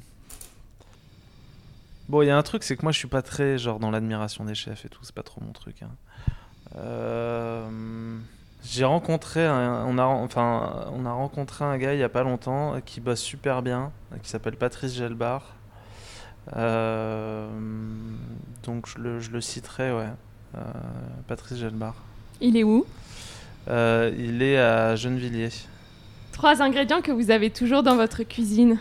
Bon, il y a un truc, c'est que moi je suis pas très genre dans l'admiration des chefs et tout, c'est pas trop mon truc. hein. Euh, J'ai rencontré, un... on a enfin, on a rencontré un gars il y a pas longtemps qui bosse super bien, qui s'appelle Patrice Gelbar. donc je le, je le, citerai, ouais. Patrice Gelbar. Il est où? Il est à Gennevilliers. Trois ingrédients que vous avez toujours dans votre cuisine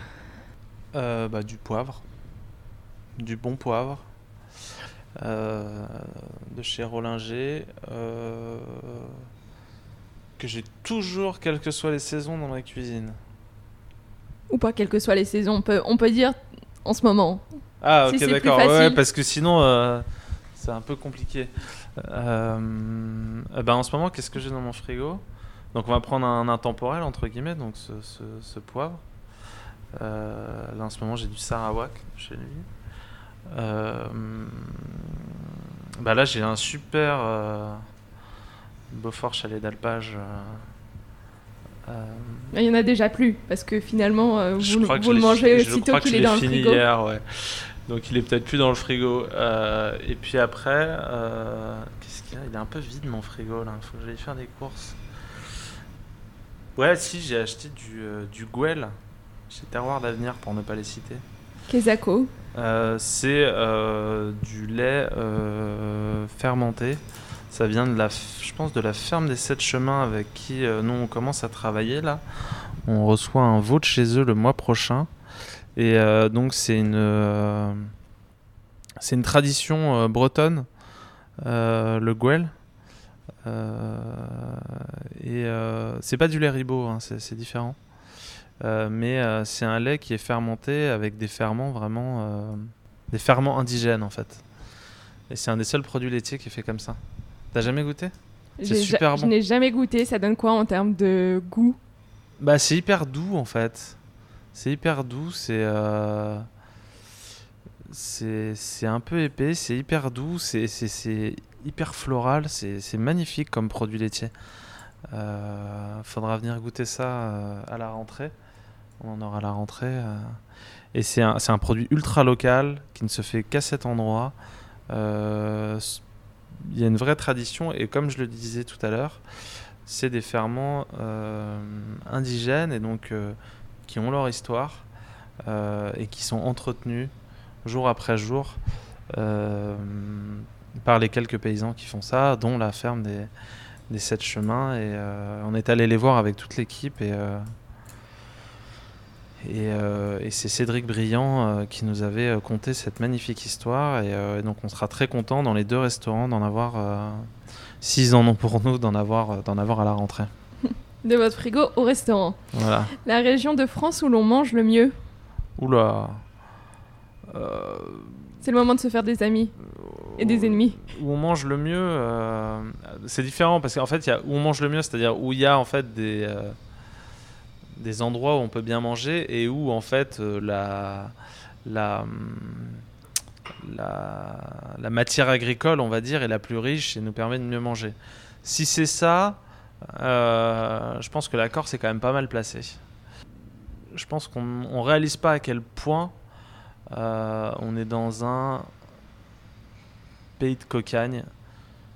bah, Du poivre, du bon poivre, euh, de chez Rollinger, euh, que j'ai toujours, quelles que soient les saisons, dans ma cuisine. Ou pas, quelles que soient les saisons, on peut, on peut dire en ce moment. Ah, ok, d'accord. Ouais, parce que sinon, euh, c'est un peu compliqué. ben, en ce moment, qu'est-ce que j'ai dans mon frigo? Donc, on va prendre un intemporel, entre guillemets, donc ce, ce poivre. là, en ce moment, j'ai du Sarawak chez lui. Euh, bah là, j'ai un super euh, Beaufort chalet d'alpage. Euh, il y en a déjà plus parce que finalement vous, vous le mangez aussitôt qu'il est dans le frigo. Hier, ouais. Donc il est peut-être plus dans le frigo. et puis après, qu'est-ce qu'il y a? Il est un peu vide mon frigo là. Il faut que j'aille faire des courses. Ouais, si j'ai acheté du, du Gouel chez Terroir d'Avenir pour ne pas les citer. Quesaco euh, c'est euh, du lait euh, fermenté. Ça vient de la, je pense, de la ferme des Sept Chemins avec qui nous on commence à travailler là. On reçoit un veau de chez eux le mois prochain. Et donc c'est une, c'est une tradition bretonne, le gouel. Et c'est pas du lait ribot, hein, c'est différent. Euh, mais euh, c'est un lait qui est fermenté avec des ferments vraiment. Euh, des ferments indigènes en fait. Et c'est un des seuls produits laitiers qui est fait comme ça. T'as jamais goûté? C'est super bon. Je n'ai jamais goûté. Ça donne quoi en termes de goût? Bah, c'est hyper doux en fait. C'est hyper doux. C'est. C'est un peu épais, c'est hyper doux, c'est hyper floral, c'est magnifique comme produit laitier. faudra venir goûter ça à la rentrée. On en aura la rentrée. Euh. Et c'est un, produit ultra local qui ne se fait qu'à cet endroit. Euh, il y a une vraie tradition et comme je le disais tout à l'heure, c'est des ferments euh, indigènes et donc qui ont leur histoire et qui sont entretenus jour après jour par les quelques paysans qui font ça, dont la ferme des, des Sept Chemins. Et on est allé les voir avec toute l'équipe et euh, et, c'est Cédric Briand euh, qui nous avait euh, conté cette magnifique histoire. Et, donc on sera très content dans les deux restaurants d'en avoir, s'ils en ont pour nous, d'en avoir, d'en avoir à la rentrée. De votre frigo au restaurant. Voilà. La région de France où l'on mange le mieux. Oula. C'est le moment de se faire des amis et des ennemis. Où on mange le mieux, c'est différent parce qu'en fait, il y a où on mange le mieux, c'est-à-dire où il y a en fait des des endroits où on peut bien manger et où en fait euh, la, la, la, matière agricole, on va dire, est la plus riche et nous permet de mieux manger. Si c'est ça, euh, je pense que la Corse est quand même pas mal placée. Je pense qu'on ne réalise pas à quel point euh, on est dans un pays de cocagne.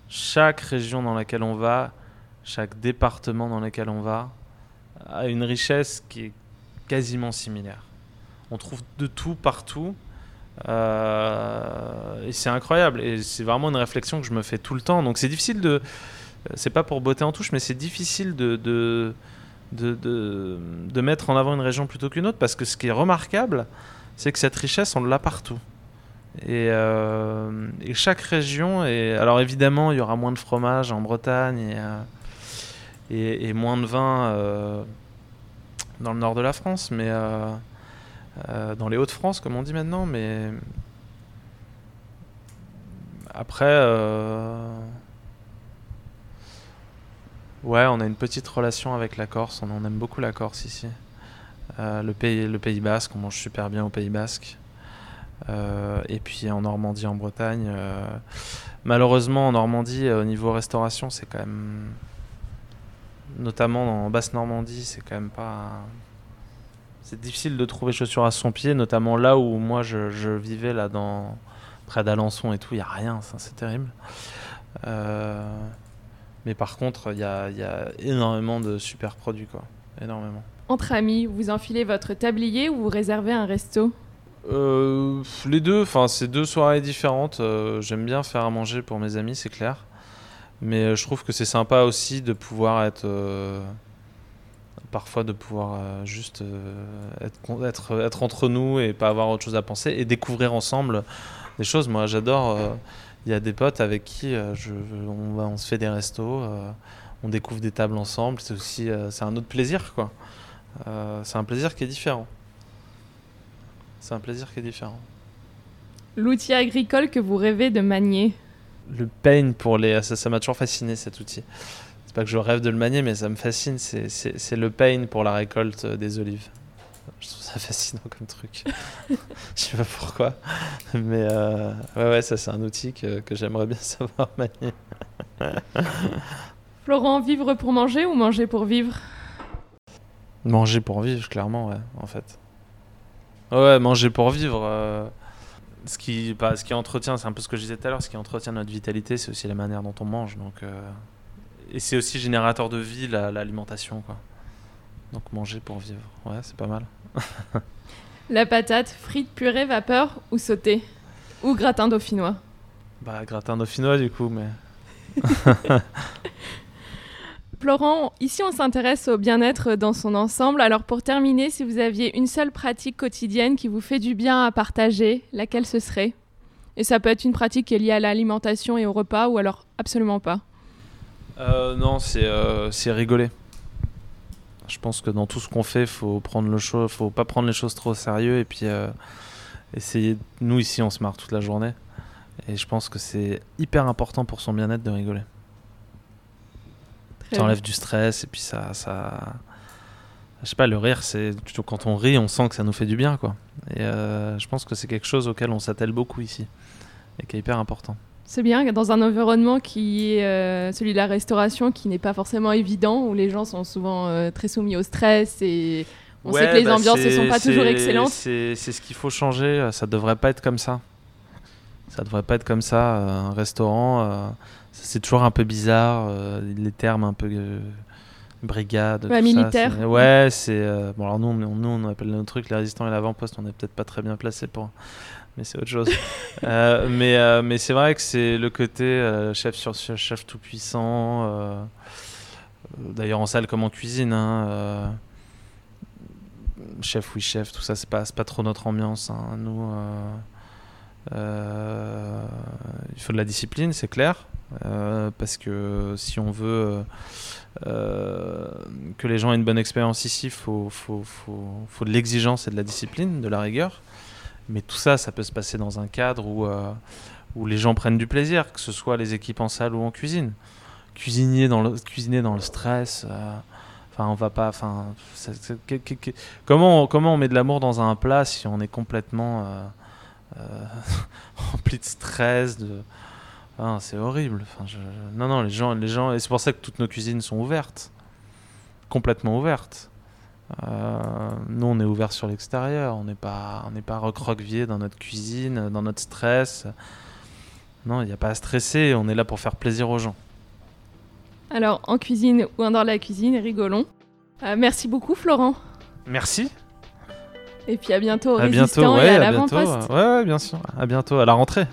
Chaque région dans laquelle on va, chaque département dans lequel on va, a une richesse qui est quasiment similaire. On trouve de tout partout. Euh, et c'est incroyable. Et c'est vraiment une réflexion que je me fais tout le temps. Donc c'est difficile de. C'est pas pour botter en touche, mais c'est difficile de, de, de, de, mettre en avant une région plutôt qu'une autre parce que ce qui est remarquable, c'est que cette richesse, on l'a partout. Et, euh, et, chaque région, alors évidemment, il y aura moins de fromage en Bretagne et, euh, moins de vin euh, dans le nord de la France, mais dans les Hauts-de-France, comme on dit maintenant. Mais après, ouais, on a une petite relation avec la Corse. On, aime beaucoup la Corse ici. le, pays, le Pays Basque, on mange super bien au Pays Basque. Et puis en Normandie, en Bretagne. malheureusement, en Normandie, au niveau restauration, c'est quand même notamment en Basse-Normandie, c'est quand même pas. C'est difficile de trouver chaussures à son pied, notamment là où moi je, vivais, là, dans... près d'Alençon et tout, il n'y a rien, c'est terrible. Euh, mais par contre, il y a, y a, énormément de super produits, quoi. Énormément. Entre amis, vous enfilez votre tablier ou vous réservez un resto? Euh, les deux, enfin c'est deux soirées différentes. Euh, j'aime bien faire à manger pour mes amis, c'est clair. Mais euh, je trouve que c'est sympa aussi de pouvoir être, parfois de pouvoir juste être, entre nous et pas avoir autre chose à penser et découvrir ensemble des choses. Moi j'adore. Il y a des potes avec qui on, on se fait des restos, on découvre des tables ensemble. C'est aussi c'est un autre plaisir quoi. c'est un plaisir qui est différent. C'est un plaisir qui est différent. L'outil agricole que vous rêvez de manier Le pain pour les. Ça m'a toujours fasciné cet outil. C'est pas que je rêve de le manier, mais ça me fascine. C'est le pain pour la récolte des olives. Je trouve ça fascinant comme truc. je sais pas pourquoi. Mais euh, ouais, ouais, ça c'est un outil que, que j'aimerais bien savoir manier. Florent, vivre pour manger ou manger pour vivre? Manger pour vivre, clairement, ouais, en fait. Ouais, manger pour vivre. Euh, ce, qui, bah, ce qui entretient, c'est un peu ce que je disais tout à l'heure, ce qui entretient notre vitalité, c'est aussi la manière dont on mange. Donc, euh, et c'est aussi générateur de vie, l'alimentation. quoi. donc manger pour vivre, ouais, c'est pas mal. la patate, frite, purée, vapeur ou sautée? Ou gratin dauphinois? Bah, gratin dauphinois du coup, mais. Florent, ici on s'intéresse au bien-être dans son ensemble. Alors pour terminer, si vous aviez une seule pratique quotidienne qui vous fait du bien à partager, laquelle ce serait? Et ça peut être une pratique qui est liée à l'alimentation et au repas ou alors absolument pas? Euh, Non, euh, c'est rigoler. Je pense que dans tout ce qu'on fait, faut prendre le faut pas prendre les choses trop au sérieux et puis euh, essayer. Nous ici, on se marre toute la journée et je pense que c'est hyper important pour son bien-être de rigoler. Ça enlève du stress et puis ça, ça. Je sais pas, le rire, c'est quand on rit, on sent que ça nous fait du bien, quoi. Et euh, je pense que c'est quelque chose auquel on s'attelle beaucoup ici et qui est hyper important. C'est bien dans un environnement qui est euh, celui de la restauration, qui n'est pas forcément évident, où les gens sont souvent euh, très soumis au stress et on sait que les bah, ambiances ne sont pas toujours excellentes. C'est ce qu'il faut changer. Ça devrait pas être comme ça. Ça devrait pas être comme ça. Un restaurant c'est toujours un peu bizarre, euh, les termes un peu euh, brigade. Ouais, militaire. ouais, c'est. Euh, bon, alors nous on, nous, on appelle nos trucs les résistants et l'avant-poste, on n'est peut-être pas très bien placé pour. Mais c'est autre chose. mais mais c'est vrai que c'est le côté chef sur chef tout puissant. D'ailleurs en salle comme en cuisine. Hein, chef oui chef, tout ça, c'est pas, pas trop notre ambiance. Hein. Nous. Il faut de la discipline, c'est clair. Euh, parce que si on veut euh, que les gens aient une bonne expérience ici, il faut, faut, faut, faut, de l'exigence et de la discipline, de la rigueur. Mais tout ça, ça peut se passer dans un cadre où, euh, où les gens prennent du plaisir, que ce soit les équipes en salle ou en cuisine. Cuisiner dans le, cuisiner dans le stress, enfin, on va pas. Enfin, comment, comment on met de l'amour dans un plat si on est complètement rempli de stress de, ah, c'est horrible. Enfin, Non, non, les gens, les gens, et c'est pour ça que toutes nos cuisines sont ouvertes, complètement ouvertes. Euh, nous, on est ouvert sur l'extérieur. On n'est pas, on n'est pas recroquevillé dans notre cuisine, dans notre stress. Non, il n'y a pas à stresser. On est là pour faire plaisir aux gens. Alors, en cuisine ou en dehors de la cuisine, rigolons. Euh, merci beaucoup, Florent. Merci. Et puis à bientôt au à bientôt, et à, l'avant-poste. Ouais, ouais, bien sûr. À bientôt, à la rentrée.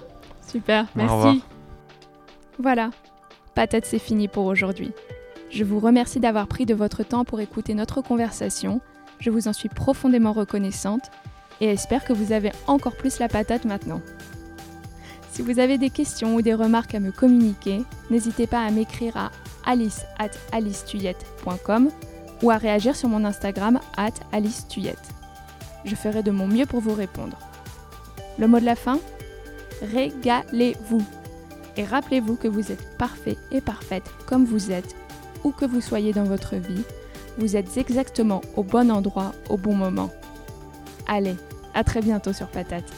Super, merci. Voilà, patate c'est fini pour aujourd'hui. Je vous remercie d'avoir pris de votre temps pour écouter notre conversation. Je vous en suis profondément reconnaissante et espère que vous avez encore plus la patate maintenant. Si vous avez des questions ou des remarques à me communiquer, n'hésitez pas à m'écrire à alice at ou à réagir sur mon Instagram at alicetuyette. Je ferai de mon mieux pour vous répondre. Le mot de la fin Régalez-vous et rappelez-vous que vous êtes parfait et parfaite comme vous êtes, où que vous soyez dans votre vie. Vous êtes exactement au bon endroit au bon moment. Allez, à très bientôt sur Patate.